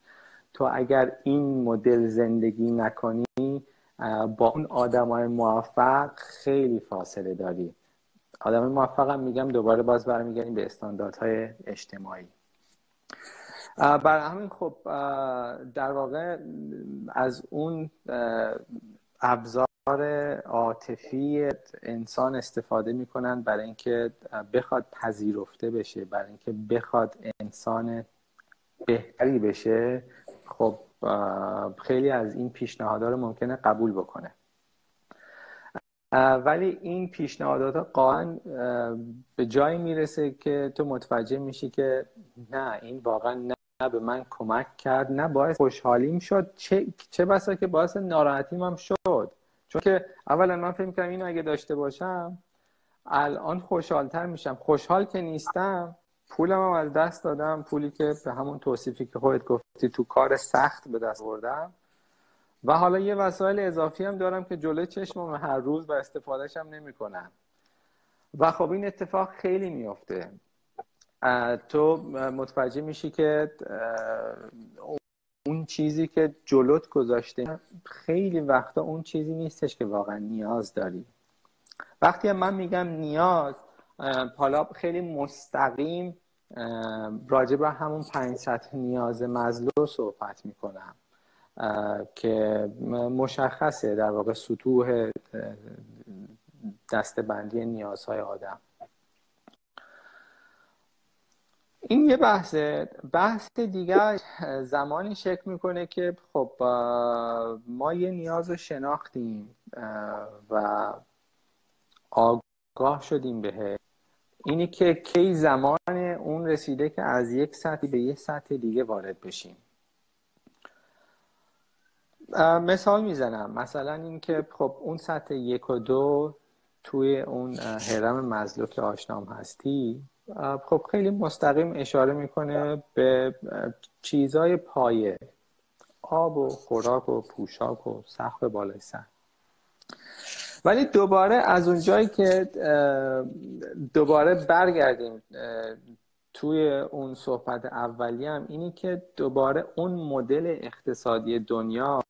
تو اگر این مدل زندگی نکنی با اون آدم های موفق خیلی فاصله داری. آدم موفق هم میگم دوباره باز برمیگردیم به استانداردهای اجتماعی. برای همین خب در واقع از اون ابزار عاطفی انسان استفاده می‌کنن برای اینکه بخواد پذیرفته بشه برای اینکه بخواد انسان بهتری بشه. خب خیلی از این پیشنهادها رو ممکنه قبول بکنه. ولی این پیشنهادات قاعا به جایی می‌رسه که تو متوجه میشی که نه این واقعا نه به من کمک کرد نه باعث خوشحالیم شد. چه, چه بسا که باعث ناراحتیم هم شد. چون که اولا من فکر کنم اینو اگه داشته باشم الان خوشحالتر میشم. خوشحال که نیستم پولم هم از دست دادم. پولی که به همون توصیفی که خودت گفتی تو کار سخت به دست بردم و حالا یه وسایل اضافی هم دارم که جلوی چشمم هر روز و استفادهش هم نمی کنم و خب این اتفاق خیلی میافته. تو متوجه میشی که اون چیزی که جلوت گذاشته خیلی وقتا اون چیزی نیستش که واقعا نیاز داری. وقتی من میگم نیاز حالا خیلی مستقیم راجع به همون پنج سطح نیاز مزلو صحبت می‌کنم که مشخصه در واقع سطوح دستبندی نیازهای آدم. این یه بحثه. بحث دیگر زمانی شکل می‌کنه که خب ما یه نیاز رو شناختیم و آگاه شدیم بهه اینی که کی زمان اون رسیده که از یک سطحی به یک سطح دیگه وارد بشیم. مثال می‌زنم. مثلا اینکه خب اون سطح یک و دو توی اون هرم مزلوک آشنام هستی خب خیلی مستقیم اشاره می‌کنه به چیزای پایه. آب و خوراک و پوشاک و سقف بالای سر. ولی دوباره از اونجایی که دوباره برگردیم توی اون صحبت اولی هم اینی که دوباره اون مدل اقتصادی دنیا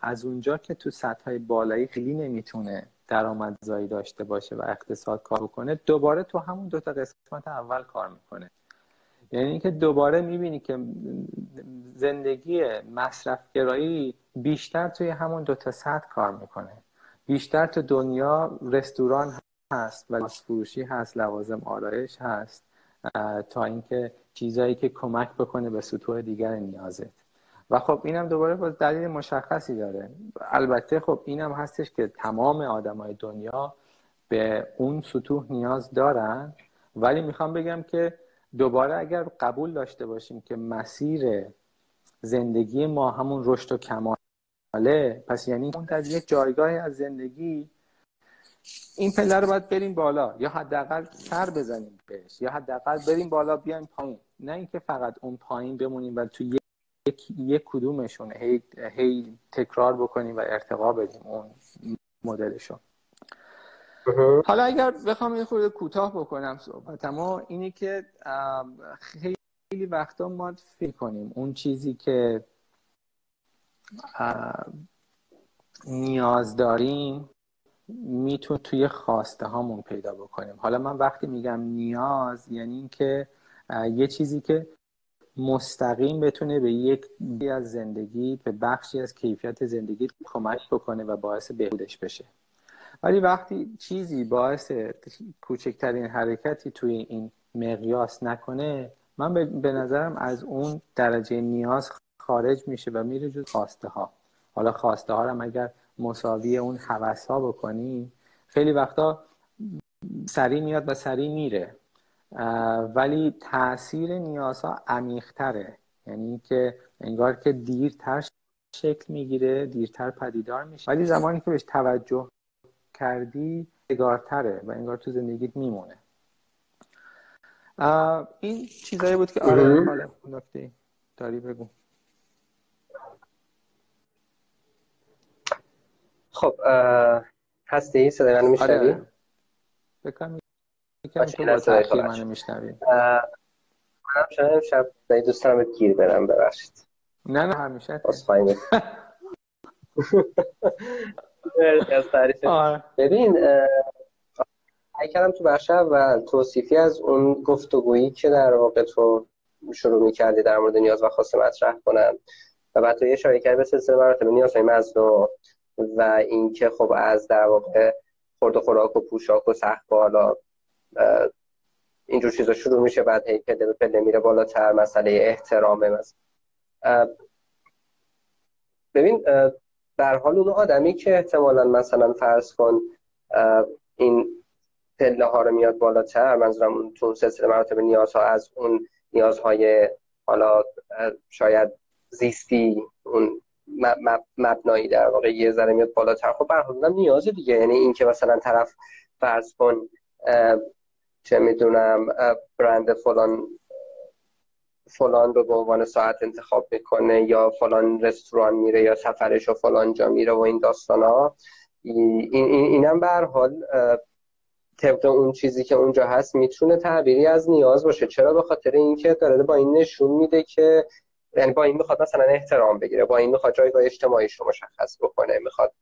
از اونجا که تو سطح های بالایی خیلی نمی‌تونه درآمدزایی داشته باشه و اقتصاد کار بکنه دوباره تو همون دوتا قسمت اول کار می‌کنه. یعنی اینکه دوباره می‌بینی که زندگی مصرفگرایی بیشتر توی همون دوتا سطح کار می‌کنه. بیشتر تو دنیا رستوران هست و فروشی هست لوازم آرایش هست تا اینکه چیزایی که کمک بکنه به سطوح دیگر نیازت. و خب اینم دوباره باز دلیل مشخصی داره. البته خب اینم هستش که تمام آدمای دنیا به اون سطوح نیاز دارن. ولی می‌خوام بگم که دوباره اگر قبول داشته باشیم که مسیر زندگی ما همون رشد و کماله پس یعنی اون در یک جایگاهی از زندگی. این پله رو باید بریم بالا. یا حداقل سر بزنیم بهش. یا حداقل بریم بالا بیایم پایین. نه اینکه فقط اون پایین بمونیم و تو یک, یک کدومشون هی, هی تکرار بکنیم و ارتقا بدیم اون مدلشون حالا اگر بخوام یه خورده کوتاه بکنم صحبت اما اینی که خیلی وقتا ما فکر کنیم اون چیزی که نیاز داریم میتون توی خواسته هامون پیدا بکنیم. حالا من وقتی میگم نیاز یعنی اینکه یه چیزی که مستقیم بتونه به یک از زندگی به بخشی از کیفیت زندگی کمک بکنه و باعث بهبودش بشه. ولی وقتی چیزی باعث کوچکترین حرکتی توی این مقیاس نکنه من به نظرم از اون درجه نیاز خارج میشه و میره جز خواسته ها حالا خواسته ها هم اگر مساوی اون حوث ها بکنی خیلی وقتا سریع میاد و سریع میره. ولی تاثیر نیازها عمیقتره. یعنی که انگار که دیرتر شکل می‌گیره دیرتر پدیدار میشه. ولی زمانی که بهش توجه کردی نگارتره و انگار تو زندگیت میمونه. این چیزایی بود که آره نکته داری بگو.
خب هستی صدای من میشنوی؟ آره.
آره. یکم تو با تاخیر منو میشنوی
منم شاید شب دوست دارم گیر برم ببخشید
نه نه همیشه
آره. ببین کردم تو بخش اول توصیفی از اون گفتگویی که در واقع تو شروع می‌کردی در مورد نیاز و خواست مطرح کنم و بعد تو یه اشاره کردی به سلسله مراتب نیاز مزدو و اینکه خب از در واقع خورد و خوراک و پوشاک و سخت بالا اینجور چیزا شروع میشه بعد هی پله به پله میره بالاتر مسئله احترامه مثلا. ببین در حال اون آدمی که احتمالا مثلا فرض کن این پله ها رو میاد بالاتر منظورم تو سلسله مراتب نیازها از اون نیازهای حالا شاید زیستی اون مبنایی در واقع یه ذره میاد بالاتر. خب برحال نیازه دیگه. یعنی این که مثلا طرف فرض کن چه می‌دونم برند فلان فلان رو به عنوان ساعت انتخاب می‌کنه یا فلان رستوران میره یا سفرش رو فلان جا میره و این داستان ها این اینم به حال طبق اون چیزی که اونجا هست می‌تونه تعبیری از نیاز باشه. چرا؟ به خاطر اینکه داره با این نشون میده که یعنی با این می‌خواد مثلا احترام بگیره با این می‌خواد جایگاه اجتماعیش رو مشخص بکنه می‌خواد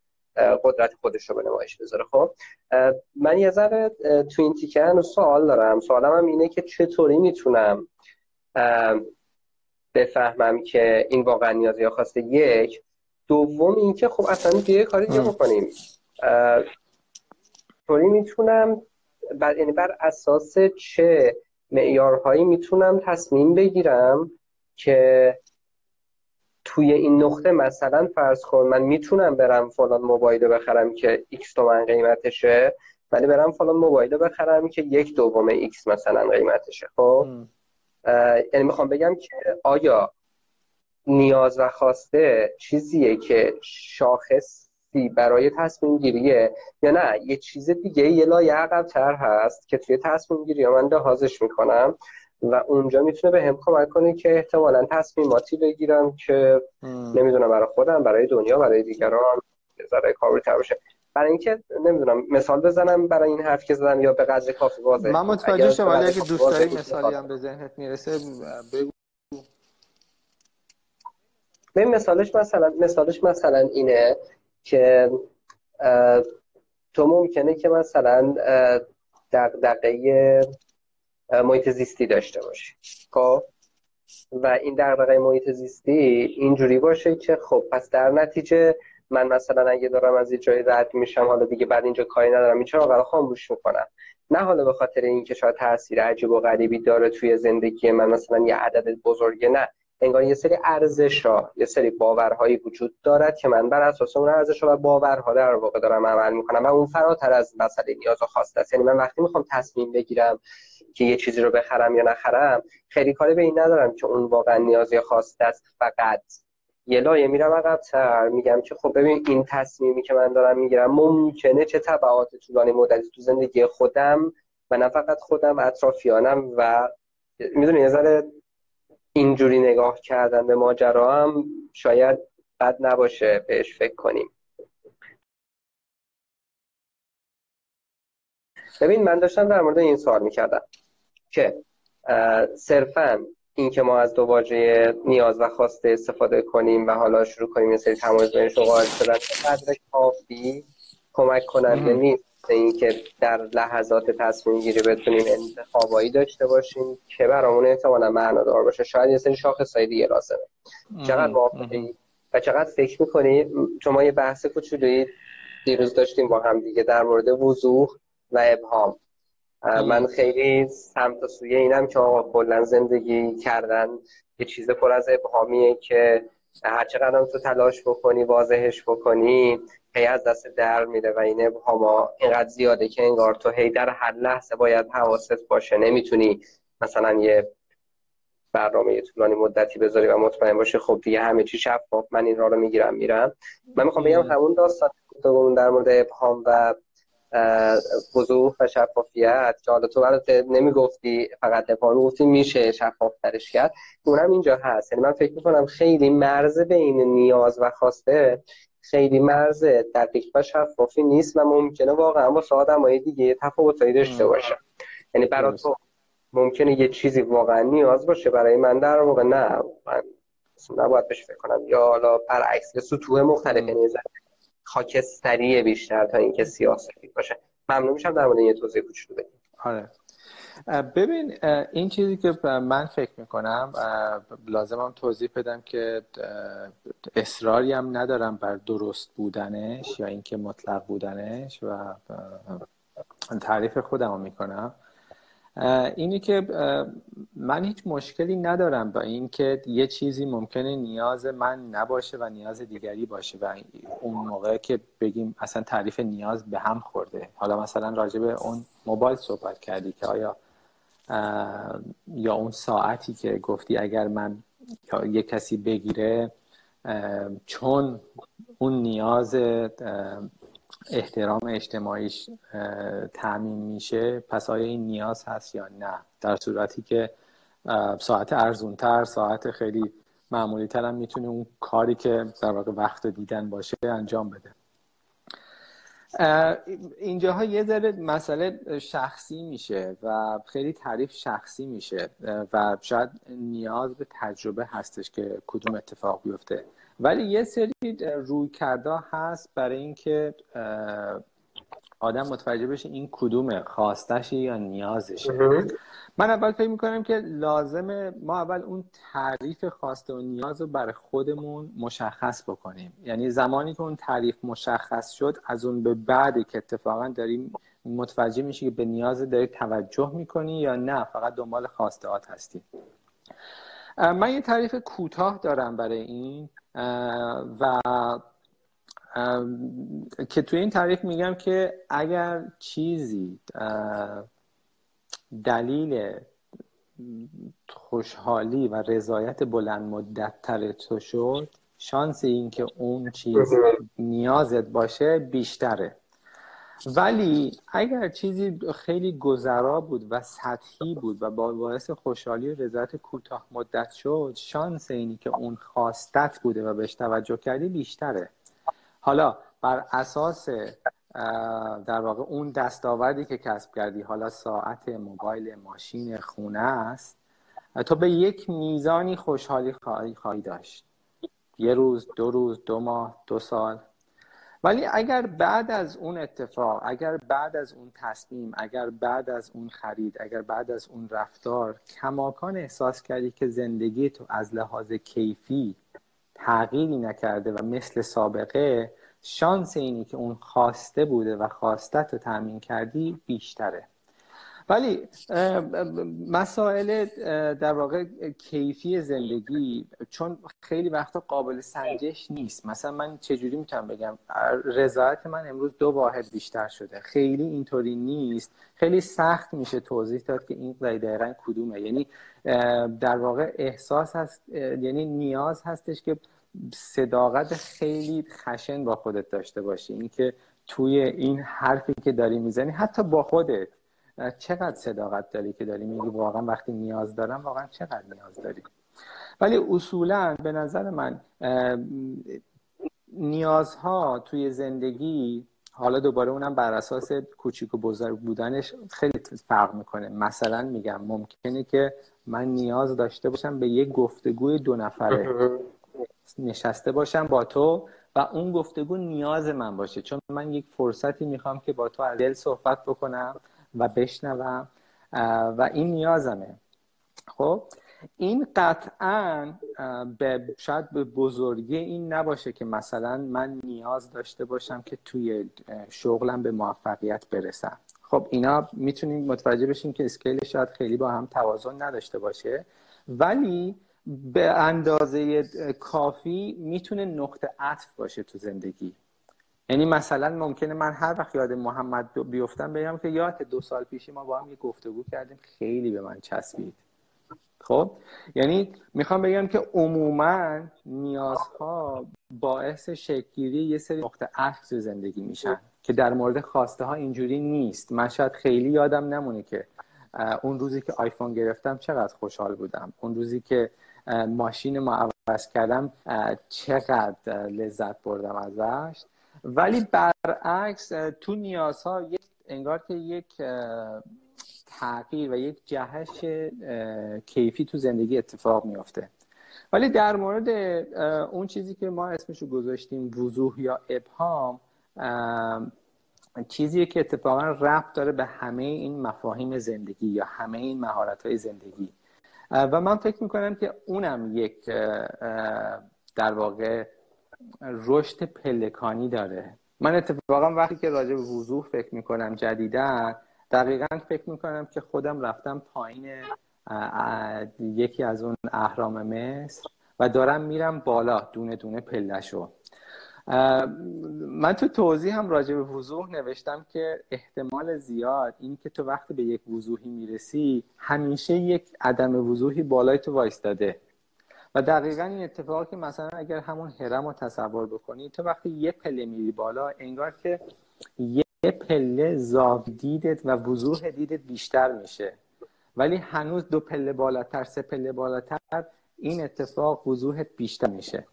قدرت خودش رو به نمایش بذاره. خب من یه ذره تو این تیکه و سوال دارم. سوالم هم اینه که چطوری می‌تونم بفهمم که این واقعا نیازی خواسته یک. دوم اینکه خب اصلا یه کاری دیگه بکنیم طوری می‌تونم بر یعنی بر اساس چه معیارهایی می‌تونم تصمیم بگیرم که توی این نقطه مثلا فرض کن من می‌تونم برم فلان موبایل بخرم که x تومن قیمتشه ولی برم فلان موبایل بخرم که یک دوم x مثلا قیمتشه. خب؟ یعنی می‌خوام بگم که آیا نیاز و خواسته چیزیه که شاخصی برای تصمیم گیریه یا نه؟ یه چیز دیگه یه لایه عقبتر هست که توی تصمیم گیری من لحاظش می‌کنم. و اونجا می‌تونه به هم کمک کنه که احتمالا تصمیماتی بگیرم که نمی‌دونم برای خودم برای دنیا برای دیگران ذره کاربردتر باشه. برای اینکه نمی‌دونم مثال بزنم برای این حرف که زدم یا به قدر کافی واضح
من متوجه شدم ولی اگه دوست داری مثالی هم به ذهنت می‌رسه بگو.
به مثالش مثلا مثالش مثلا اینه که تو ممکنه که مثلا دقیقه محیط زیستی داشته باشی. خب؟ و این دغدغه محیط زیستی اینجوری باشه که خب پس در نتیجه من مثلا اگه دارم از یه جای رد میشم حالا دیگه بعد اینجا کاری ندارم این چرا خاموش می‌کنم؟ نه حالا به خاطر اینکه شاید تاثیر عجیب و غریبی داره توی زندگی من مثلا یه عدد بزرگه نه. انگار یه سری ارزش ها یه سری باورهایی وجود دارد که من بر اساس اون ارزش ها و باورها در واقع دارم عمل می‌کنم. و اون فراتر از مسئله نیاز و خواسته است. یعنی من وقتی می‌خوام تصمیم بگیرم که یه چیزی رو بخرم یا نخرم خیلی کاری به این ندارم که اون واقعا نیاز یا خواسته است. فقط یه لایه میرم عقبتر میگم که خب ببین این تصمیمی که من دارم می‌گیرم ممکنه چه تبعات طولانی مدتی تو زندگی خودم و نه فقط خودم اطرافیانم و می‌دونی یه ذره اینجوری نگاه کردن به ماجرا هم شاید بد نباشه بهش فکر کنیم. ببین من داشتم در مورد این سوال می‌کردم که صرفا اینکه ما از دو واژه نیاز و خواسته استفاده کنیم و حالا شروع کنیم یه سری تمایز بینشون قائل شدن کافی کمک کننده نیست. اینکه در لحظات تصمیم گیری بتونیم انتخابایی داشته باشیم که برامون احتمالا معنادار باشه. شاید یه سری شاخصهای دیگه لازمه. چقدر موافقی؟ و چقدر فکر می‌کنی؟ چون ما یه بحث کوچولویی دیروز داشتیم با هم دیگه در مورد وضوح و ابهام. من خیلی سمت و سوی اینم که آقا کلا زندگی کردن یه چیز پر از ابهامیه که هر چقدر تو تلاش بکنی واضحش بکنی هی از دست در میره و این ابهاما اینقدر زیاده که انگار تو هی در هر لحظه باید حواست باشه. نمی‌تونی مثلا یه برنامه طولانی مدتی بذاری و مطمئن باشه خب دیگه همه چی شفاف من این راه رو می‌گیرم میرم. من می‌خوام بگم همون داستان در مورد ابهام و وضوح و شفافیت. که حالا تو برات نمی‌گفتی فقط ابهام گفتی میشه شفاف ترش کرد. اونم اینجا هست. یعنی من فکر می‌کنم خیلی مرز بین نیاز و خواسته خیلی مرز دقیق و شفافی نیست و ممکنه واقعا با آدمای دیگه تفاوتایی داشته باشه. یعنی برای تو ممکنه یه چیزی واقعا نیاز باشه برای من در واقع نه. من نباید بهش فکر کنم. یا حالا برعکس سطوح مختلف یعنی خاکستری بیشتر تا اینکه سیاسی باشه. ممنون میشم در مورد یه توضیح کوچولو بدیم
آره. ببین این چیزی که من فکر می‌کنم لازمم توضیح بدم که اصراری هم ندارم بر درست بودنش یا اینکه مطلق بودنش و تعریف خودم رو می‌کنم. اینی که من هیچ مشکلی ندارم با اینکه یه چیزی ممکنه نیاز من نباشه و نیاز دیگری باشه و اون موقع که بگیم اصلا تعریف نیاز به هم خورده. حالا مثلا راجع به اون موبایل صحبت کردی که آیا یا اون ساعتی که گفتی اگر من یه کسی بگیره چون اون نیاز احترام اجتماعیش تعمین میشه. پس آیا این نیاز هست یا نه؟ در صورتی که ساعت ارزونتر ساعت خیلی معمولی تر هم می‌تونه اون کاری که در واقع وقت دیدن باشه انجام بده. اینجاها یه ذره مسئله شخصی میشه و خیلی تعریف شخصی میشه. و شاید نیاز به تجربه هستش که کدوم اتفاق بیفته. ولی یه سری روی کرده هست برای اینکه آدم متوجه بشه این کدومه خواستش یا نیازشه. من اول فکر می‌کنم که لازمه ما اول اون تعریف خواسته و نیاز رو برای خودمون مشخص بکنیم. یعنی زمانی که اون تعریف مشخص شد از اون به بعدی که اتفاقا داریم متوجه میشی که به نیاز داری توجه می‌کنی یا نه فقط دنبال خواستهات هستی. من یه تعریف کوتاه دارم برای این. و که توی این تعریف میگم که اگر چیزی دلیل خوشحالی و رضایت بلند مدت تر تو شد شانس اینکه اون چیز نیازت باشه بیشتره. ولی اگر چیزی خیلی گذرا بود و سطحی بود و با باعث خوشحالی و رضایت کوتاه مدت شد شانس اینی که اون خواستت بوده و بهش توجه کردی بیشتره. حالا بر اساس در واقع اون دستاوردی که کسب کردی حالا ساعت موبایل ماشین خونه است تو به یک میزانی خوشحالی خواهی, خواهی داشت. یه روز دو روز دو ماه دو سال. ولی اگر بعد از اون اتفاق اگر بعد از اون تصمیم اگر بعد از اون خرید اگر بعد از اون رفتار کماکان احساس کردی که زندگی تو از لحاظ کیفی تغییری نکرده و مثل سابقه شانس اینی که اون خواسته بوده و خواستت رو تأمین کردی بیشتره. ولی مسائل در واقع کیفی زندگی چون خیلی وقتا قابل سنجش نیست. مثلا من چجوری می‌تونم بگم؟ رضایت من امروز دو واحد بیشتر شده. خیلی اینطوری نیست. خیلی سخت میشه توضیح داد که این دقیقا کدومه. یعنی در واقع احساس هست یعنی نیاز هستش که صداقت خیلی خشن با خودت داشته باشی. اینکه توی این حرفی که داری می‌زنی حتی با خودت. چقدر صداقت داری که داری میگی واقعا وقتی نیاز دارم واقعا چقدر نیاز داری؟ ولی اصولا به نظر من نیازها توی زندگی حالا دوباره اونم بر اساس کوچیک و بزرگ بودنش خیلی فرق می‌کنه. مثلا میگم ممکنه که من نیاز داشته باشم به یک گفتگوی دو نفره نشسته باشم با تو و اون گفتگو نیاز من باشه. چون من یک فرصتی می‌خوام که با تو از دل صحبت بکنم و بشنوم و این نیازمه. خب این قطعا به شاید به بزرگی این نباشه که مثلا من نیاز داشته باشم که توی شغلم به موفقیت برسم. خب اینا می‌تونیم متوجه بشیم که اسکیل شاید خیلی با هم توازن نداشته باشه ولی به اندازه کافی می‌تونه نقطه عطف باشه تو زندگی. یعنی مثلا ممکنه من هر وقت یاد محمد بیفتم بگم که یاد دو سال پیشی ما با هم یه گفتگو کردیم خیلی به من چسبید. خب؟ یعنی می‌خوام بگم که عموما نیازها باعث شکلگیری یه سری نقطه عطف زندگی میشن که در مورد خواسته ها اینجوری نیست. من شاید خیلی یادم نمونه که اون روزی که آیفون گرفتم چقدر خوشحال بودم. اون روزی که ماشین ما عوض کردم چقدر لذت بردم ازش. ولی برعکس تو نیازها یک انگار که یک تغییر و یک جهش کیفی تو زندگی اتفاق میافته. ولی در مورد اون چیزی که ما اسمشو گذاشتیم وضوح یا ابهام چیزی که اتفاقا ربط داره به همه این مفاهیم زندگی یا همه این مهارت های زندگی و من فکر می‌کنم که اونم یک در واقع رشد پلکانی داره. من اتفاقا وقتی که راجع به وضوح فکر می‌کنم جدیدا دقیقا فکر می‌کنم که خودم رفتم پایین یکی از اون اهرام مصر و دارم میرم بالا دونه دونه پلشو من تو توضیح هم راجع به وضوح نوشتم که احتمال زیاد این که تو وقتی به یک وضوحی می‌رسی همیشه یک عدم وضوحی بالای تو وایستاده. و دقیقا این اتفاقی که مثلا اگر همون هرم رو تصور بکنی تو وقتی یه پله میری بالا انگار که یه پله زاو دیدت و وضوح دیدت بیشتر میشه. ولی هنوز دو پله بالاتر سه پله بالاتر این اتفاق وضوحت بیشتر میشه.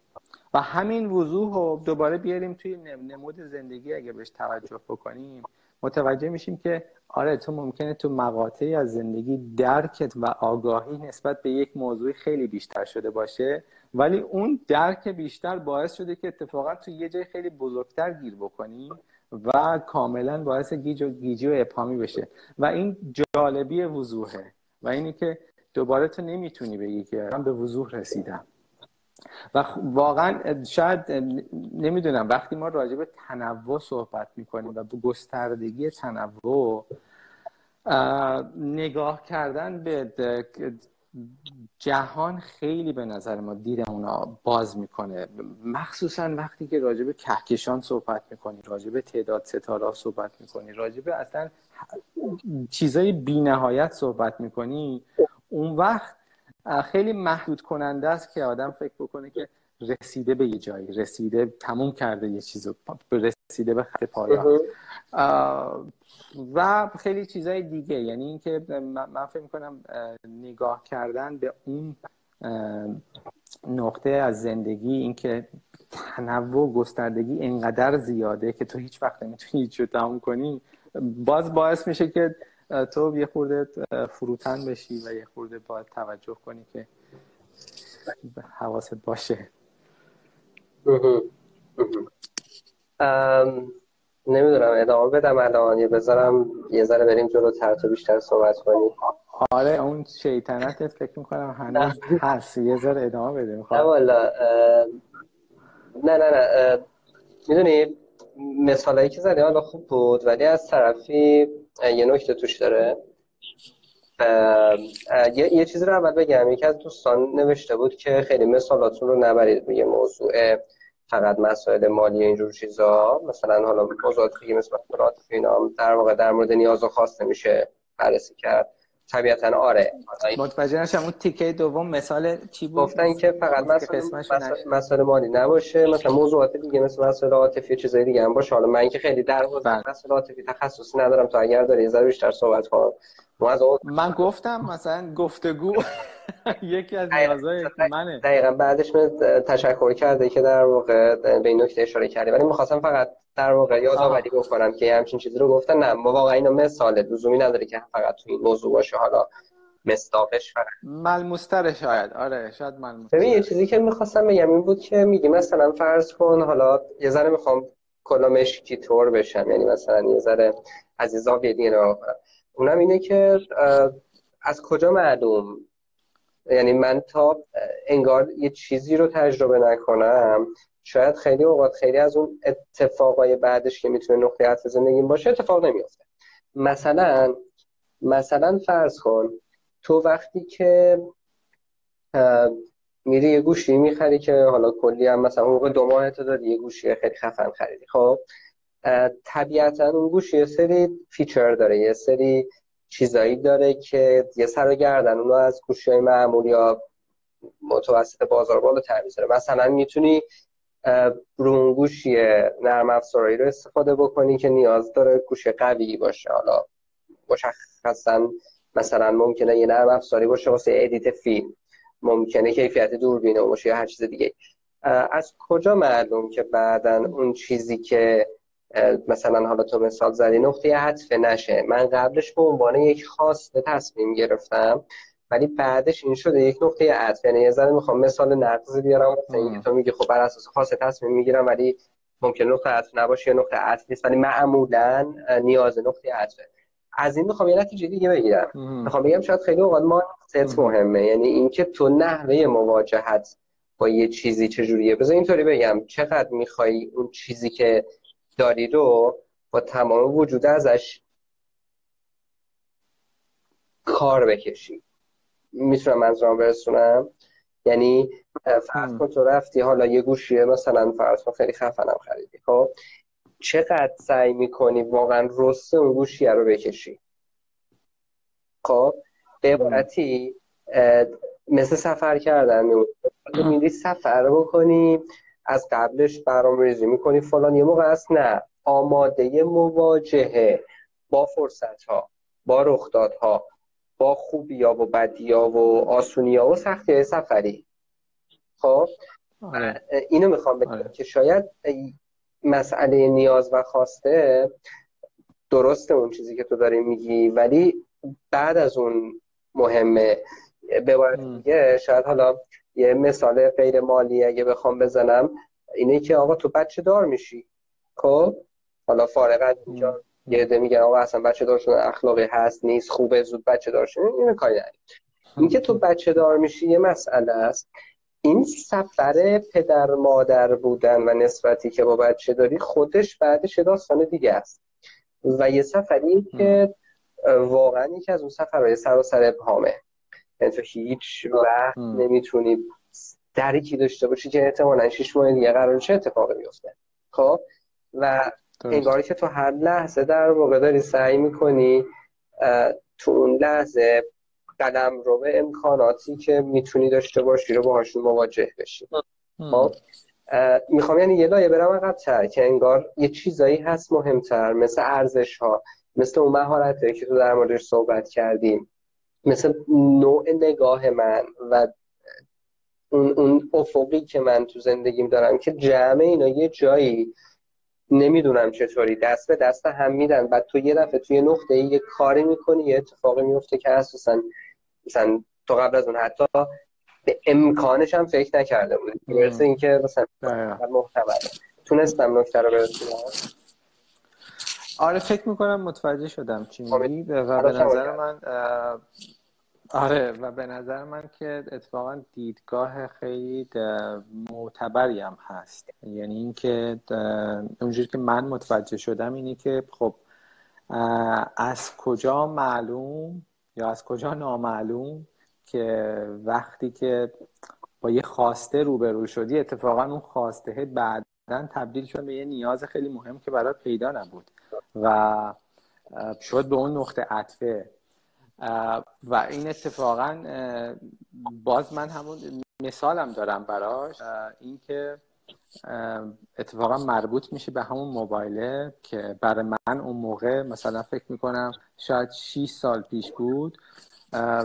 و همین وضوح رو دوباره بیاریم توی نمود زندگی اگه بهش توجه بکنیم متوجه میشیم که آره تو ممکنه تو مقاطعی از زندگی درکت و آگاهی نسبت به یک موضوع خیلی بیشتر شده باشه ولی اون درک بیشتر باعث شده که اتفاقا تو یه جای خیلی بزرگتر گیر بکنی و کاملا باعث گیج و گیجی و اپامی بشه. و این جالبی وضوحه و اینی که دوباره تو نمی‌تونی بگی که من به وضوح رسیدم. و واقعا شاید نمی‌دونم. وقتی ما راجع به تنوع صحبت می‌کنیم و به گستردگی تنوع نگاه کردن به جهان خیلی به نظر ما دید اونا باز می‌کنه. مخصوصا وقتی که راجع به کهکشان صحبت می‌کنی راجع به تعداد ستاره صحبت می‌کنی راجع به اصلا چیزای بی نهایت صحبت می‌کنی اون وقت خیلی محدود کننده است که آدم فکر بکنه که رسیده به یه جایی رسیده تموم کرده یه چیزو رسیده به خط پایان. و خیلی چیزای دیگه یعنی اینکه من فکر می‌کنم نگاه کردن به اون نقطه از زندگی اینکه تنوع گستردگی اینقدر زیاده که تو هیچ وقت نمی‌تونی هیچ تموم کنی باز باعث میشه که تو یه خورده فروتن بشی و یه خورده باید توجه کنی که حواست باشه.
نمی‌دونم ادامه بدم الان یه بذارم یه ذره بریم جلوتر تو بیشتر صحبت کنیم.
آره اون شیطنت فکر می‌کنم هنوز هست. یه ذره ادامه بده
نه والا نه نه نه می‌دونی مثالایی که زدی حالا خوب بود ولی از طرفی یه نکته توش داره. یه, یه چیزی رو اول بگم. یکی از دوستان نوشته بود که خیلی مثالاتون رو نبرید روی موضوع فقط مسائل مالی اینجور چیزا. مثلا حالا موضوعات دیگه مثل اینا در واقع در مورد نیاز و خواسته میشه بررسی کرد. طبیعتا آره.
متوجه نشم اون تیکه دوم مثال چی بود؟
گفتن که فقط مسئله مالی نباشه مثلا موضوعات دیگه مثل مسئله عاطفی چیزای دیگه هم باشه. حالا من که خیلی در حوزه بله. مسئله عاطفی تخصصی ندارم تو اگر داری یه بیشتر صحبت کنم.
من گفتم مثلا گفتگو یکی از نیازهای منه.
دقیقا. بعدش من تشکر کرده که در واقع به این نکته اشاره کردی. ولی می‌خواستم فقط در واقع یادآوری بکنم که همچین چیزی رو گفتن. نه واقعا اینو مثال لزومی نداره که فقط تو این موضوع باشه. حالا مستاقش فقط.
ملموستر شاید. آره شاید ملموستر
ببین یه چیزی که می‌خواستم بگم این بود که میگی مثلا فرض کن حالا یه ذره می‌خوام کلا مشکی طور بشم. یعنی مثلا یه ذره عزیزا دیگه اونم اینه که از کجا معلوم؟ یعنی من تا انگار یه چیزی رو تجربه نکنم. شاید خیلی اوقات خیلی از اون اتفاقای بعدش که می‌تونه نقطه عطف زندگیم باشه اتفاق نمیافته. مثلا مثلا فرض کن تو وقتی که میری یه گوشی می‌خری که حالا کلی هم مثلا موقع دو ماه تو داری یه گوشی خیلی خفن خریدی خب؟ طبیعتا اون گوشی یه سری feature داره یه سری چیزایی داره که یه سر و گردن اونو از گوشی های معمول یا متوسط بازار بالا می‌ذاره مثلا می‌تونی رو گوشی نرم افزارایی رو استفاده بکنی که نیاز داره گوشی قوی باشه. حالا مشخصا مثلا ممکنه یه نرم افزاری باشه واسه edit فیلم. ممکنه کیفیت دوربینه باشه یا هر چیز دیگه. از کجا معلوم که بعدا اون چیزی که مثلا حالا تو مثال زدی نقطه عطف نشه. من قبلش به عنوان یک خواسته تصمیم گرفتم. ولی بعدش این شده یک نقطه عطف. یعنی یه ذره می‌خوام مثال نقضی بیارم. اینکه تو میگی خب بر اساس خواسته تصمیم می‌گیرم ولی ممکن نقطه عطف نباشه یا نقطه عطف نیست. ولی معمولا نیاز نقطه عطفه. از این می‌خوام یه نتیجه دیگه بگیرم می‌خوام بگم شاید خیلی اوقات ما ست مهمه. یعنی اینکه تو نحوه مواجهت با یه چیزی چجوریه؟ بذار اینطوری بگم. چقدر می‌خوای اون چیزی که داری رو با تمام وجود ازش کار بکشی؟ می‌تونم منظورم برسونم؟ یعنی فرض کن تو رفتی حالا یه گوشیه مثلا فرض کن خیلی خفنم خریدی خب؟ چقدر سعی می‌کنی واقعا رسته اون گوشیه رو بکشی؟ خب؟ به عبارتی مثل سفر کردن میری سفر بکنی از قبلش برنامه ریزی می‌کنی فلان یه موقع است نه. آماده مواجهه با فرصت ها با رخدادها. با خوبی ها و بدی ها و آسونی ها و سختی سفری. خب؟ آره. اینو می‌خوام بگم آره. که شاید مسئله نیاز و خواسته درسته اون چیزی که تو داری میگی ولی بعد از اون مهمه. به دیگه شاید حالا یه مثال غیر مالی اگه بخوام بزنم اینه که آقا تو بچه دار میشی. خب؟ حالا فارغ از اینجا یه عده میگن آقا اصلا بچه دارشون اخلاقی هست نیست خوبه زود بچه دارشون اینو کاری نداری اینکه تو بچه دار میشی یه مسئله است. این سفر پدر مادر بودن و نسبتی که با بچه داری خودش بعدش داستان دیگه است. و یه سفری که واقعا یکی از اون سفرهای سر ابهامه یعنی تو هیچ وقت نمی‌تونی درکی داشته باشی که احتمالا شیش ماه دیگه قرار چه اتفاقی بیفته. خب؟ و انگاری که تو هر لحظه در واقع داری سعی می‌کنی تو اون لحظه قدم رو به امکاناتی که می‌تونی داشته باشی رو باهاشون مواجه بشی. خب؟ می‌خوام یعنی یه لایه برم عقب که انگار یه چیزایی هست مهمتر مثل ارزش ها مثل اون مهارت که تو در موردش صحبت کردیم مثل نوع نگاه من و اون, اون افقی که من تو زندگیم دارم که جمع اینا یه جایی نمی‌دونم چطوری. دست به دست هم میدن. بعد تو یه دفعه توی نقطه یه کاری می‌کنی یه اتفاقی میفته که اساسا مثلا تو قبل از اون حتی به امکانش هم فکر نکرده بودی. برسه اینکه مثلا محتمله تونستم نکته رو برسونم
آره فکر می‌کنم متوجه شدم چی میگی. و به نظر من آره و به نظر من که اتفاقا دیدگاه خیلی معتبری هم هست. یعنی اینکه اونجوری که من متوجه شدم اینی که خب از کجا معلوم یا از کجا نامعلوم که وقتی که با یه خواسته روبرو شدی اتفاقا اون خواسته بعدا تبدیل شد به یه نیاز خیلی مهم که برات پیدا نبود. و شد به اون نقطه عطفه. و این اتفاقا باز من همون مثالم دارم براش اینکه اتفاقا مربوط میشه به همون موبایله که برای من اون موقع مثلا فکر می‌کنم شاید 6 سال پیش بود.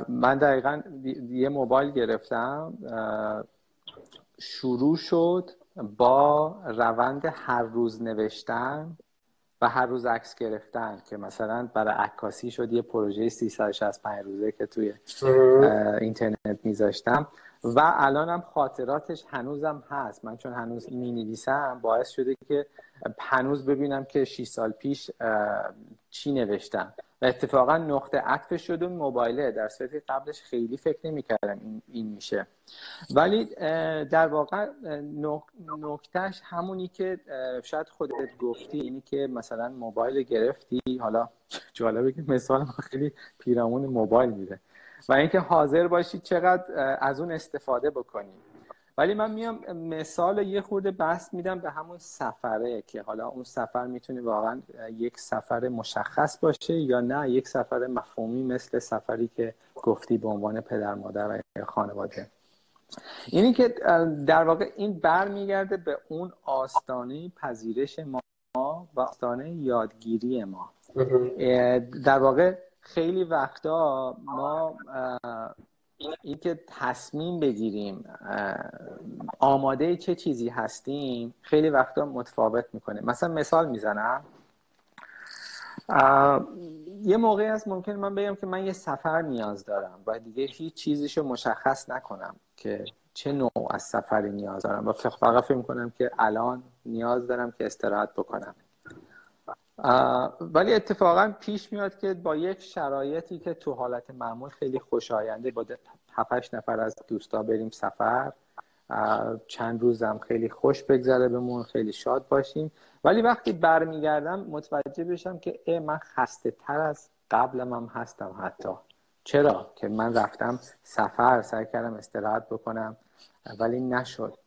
من دقیقا یه موبایل گرفتم شروع شد با روند هر روز نوشتن و هر روز عکس گرفتن که مثلا برای عکاسی شد یه پروژه 365 روزه که توی اینترنت میذاشتم. و الانم خاطراتش هنوزم هست. من چون هنوز می نویسم باعث شده که هنوز ببینم که 6 سال پیش چی نوشتم. اتفاقا نقطه عطف شد اون موبایله در صورتی قبلش خیلی فکر نمی‌کردم این, این میشه. ولی در واقع نکتهش همونی که شاید خودت گفتی اینی که مثلا موبایل گرفتی حالا جالبه که مثال خیلی پیرامون موبایل میده. و اینکه حاضر باشی چقدر از اون استفاده بکنی. ولی من میام مثال یه خورده بحث میدم به همون سفره که حالا اون سفر می‌تونه واقعا یک سفر مشخص باشه یا نه. یک سفر مفهومی مثل سفری که گفتی به عنوان پدر مادر و خانواده. اینی که در واقع این برمیگرده به اون آستانه پذیرش ما و آستانه یادگیری ما. در واقع خیلی وقتا ما اینکه تصمیم بگیریم آماده چه چیزی هستیم خیلی وقتا متفاوت می‌کنه. مثلا مثال می‌زنم. یه موقعی هست ممکن من بگم که من یه سفر نیاز دارم و دیگه هیچ چیزیشو مشخص نکنم که چه نوع از سفری نیاز دارم. و فقط فکر کنم که الان نیاز دارم که استراحت بکنم. ولی اتفاقا پیش میاد که با یک شرایطی که تو حالت معمول خیلی خوشاینده با هفتش نفر از دوستا بریم سفر چند روزم خیلی خوش بگذره بمون خیلی شاد باشیم. ولی وقتی برمیگردم متوجه بشم که ای من خسته تر از قبلم هم هستم حتی. چرا؟ که من رفتم سفر سعی کردم استراحت بکنم ولی نشد.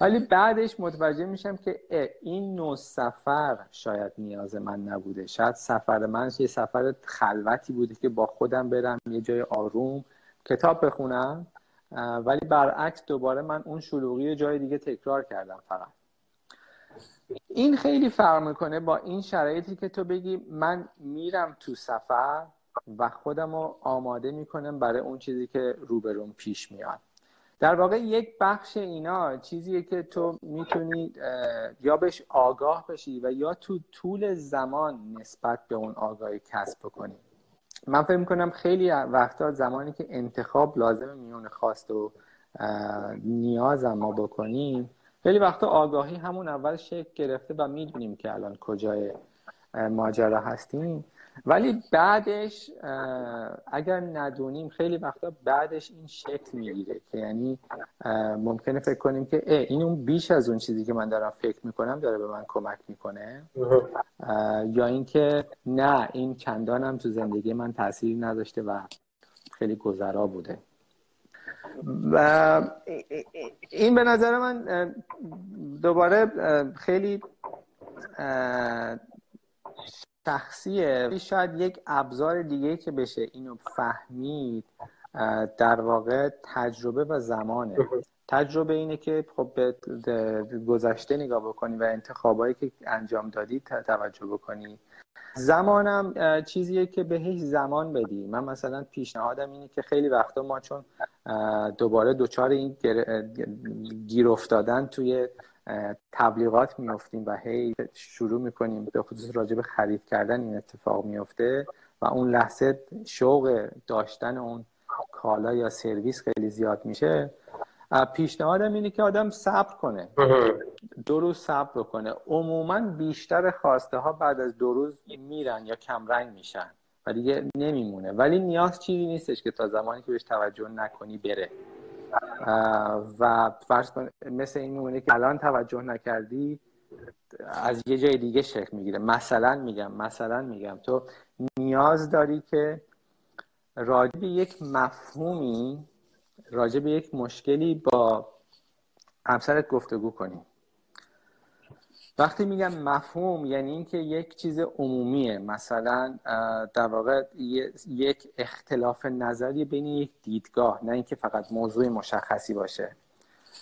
ولی بعدش متوجه میشم که این نوع سفر شاید نیاز من نبوده. شاید سفر من یه سفر خلوتی بوده که با خودم برم یه جای آروم کتاب بخونم ولی برعکس دوباره من اون شلوغی جای دیگه تکرار کردم فقط. این خیلی فرق می‌کنه با این شرایطی که تو بگی من میرم تو سفر و خودم رو آماده می‌کنم برای اون چیزی که روبرون پیش میاد. در واقع یک بخش اینا چیزیه که تو می‌تونی یا بهش آگاه بشی و یا تو طول زمان نسبت به اون آگاهی کسب بکنی. من فکر می‌کنم خیلی وقتا زمانی که انتخاب لازم میون خواست و نیاز ما بکنیم خیلی وقتا آگاهی همون اول شکل گرفته و می‌دونیم که الان کجای ماجرا هستیم. ولی بعدش اگر ندونیم خیلی وقتا بعدش این شکل می‌گیره که یعنی ممکنه فکر کنیم که این اون بیش از اون چیزی که من دارم فکر می‌کنم داره به من کمک می‌کنه. یا اینکه نه این چندانم تو زندگی من تاثیر نداشته و خیلی گذرا بوده. و این به نظر من دوباره خیلی شخصیه. شاید یک ابزار دیگه که بشه اینو فهمید در واقع تجربه و زمانه. تجربه اینه که خب به گذشته نگاه بکنی و انتخابایی که انجام دادی توجه بکنی. زمانم چیزیه که بهش زمان بدی. من مثلا پیشنهادم اینه که خیلی وقتا ما چون دوباره دوچار این گیر افتادن توی تبلیغات میفتیم و هی شروع می‌کنیم به خصوص راجع به خرید کردن این اتفاق میفته و اون لحظه شوق داشتن اون کالا یا سرویس خیلی زیاد میشه. پیشنهادم اینه که آدم صبر کنه. دو روز صبر کنه عموما بیشتر خواسته ها بعد از دو روز میرن یا کمرنگ میشن و دیگه نمیمونه. ولی نیاز چیزی نیستش که تا زمانی که بهش توجه نکنی بره. و فرض کن مثل این میمونه که الان توجه نکردی از یه جای دیگه شکل می‌گیره. مثلا میگم مثلا میگم. تو نیاز داری که راجع به یک مفهومی راجع به یک مشکلی با همسرت گفتگو کنی. وقتی میگم مفهوم یعنی اینکه یک چیز عمومیه. مثلا در واقع یک اختلاف نظری بین یک دیدگاه نه اینکه فقط موضوع مشخصی باشه.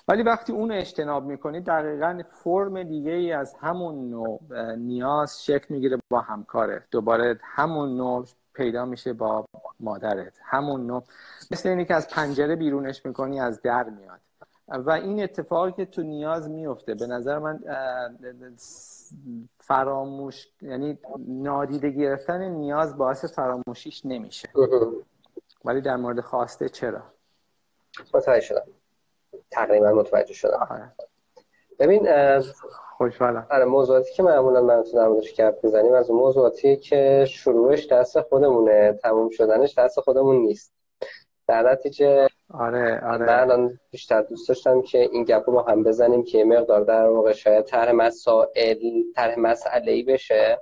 ولی وقتی اون اجتناب می‌کنی دقیقا فرم دیگه ای از همون نوع نیاز شکل می‌گیره با همکارت دوباره همون نوع پیدا میشه با مادرت. همون نوع مثل اینی که از پنجره بیرونش می‌کنی از در میاد. و این اتفاقی که تو نیاز میفته به نظر من فراموش یعنی نادیده گرفتن نیاز باعث فراموشیش نمیشه. ولی در مورد خواسته چرا؟
متوجه شدم. تقریبا متوجه شدم. آره. ببین
خوشحالم.
آره موضوعاتی که معمولا من تو کرد می‌زنیم از موضوعاتی که شروعش دست خودمونه تموم شدنش دست خودمون نیست. در نتیجه
آره آره.
من الان بیشتر دوست داشتم که این گپ رو با هم بزنیم که مقدار در واقع شاید طرح مسائل طرح مسئله ای بشه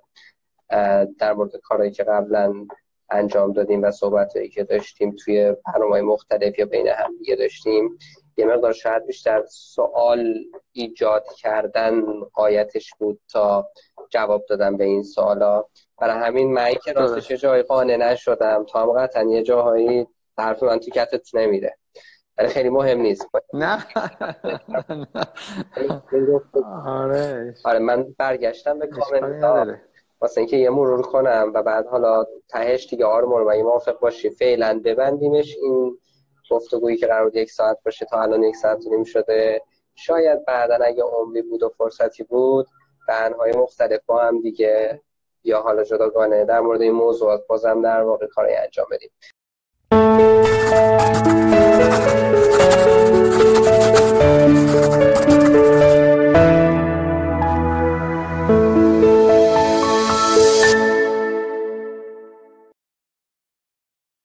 در مورد کارهایی که قبلا انجام دادیم و صحبتهایی که داشتیم توی برنامه مختلف یا بین هم دیگه داشتیم. یه مقدار شاید بیشتر سوال ایجاد کردن قایتش بود تا جواب دادن به این سوالا. برای همین من که راستش جای قانع نشدم. تا هم قطعا یه جاهایی حرف من تو کتت نمیره. ولی خیلی مهم نیست.
نه. آره.
آره من برگشتم به کامنت واسه اینکه یه مرور کنم و بعد حالا تهش دیگه آرمون و موافق باشی فعلا ببندیمش این گفتگویی که قرار یک ساعت باشه تا الان یک ساعت نیم شده. شاید بعدا اگه عمری بود و فرصتی بود بنهای مختلف با هم دیگه یا حالا جداگانه در مورد این موضوعات بازم در واقع کاری انجام بدیم. Música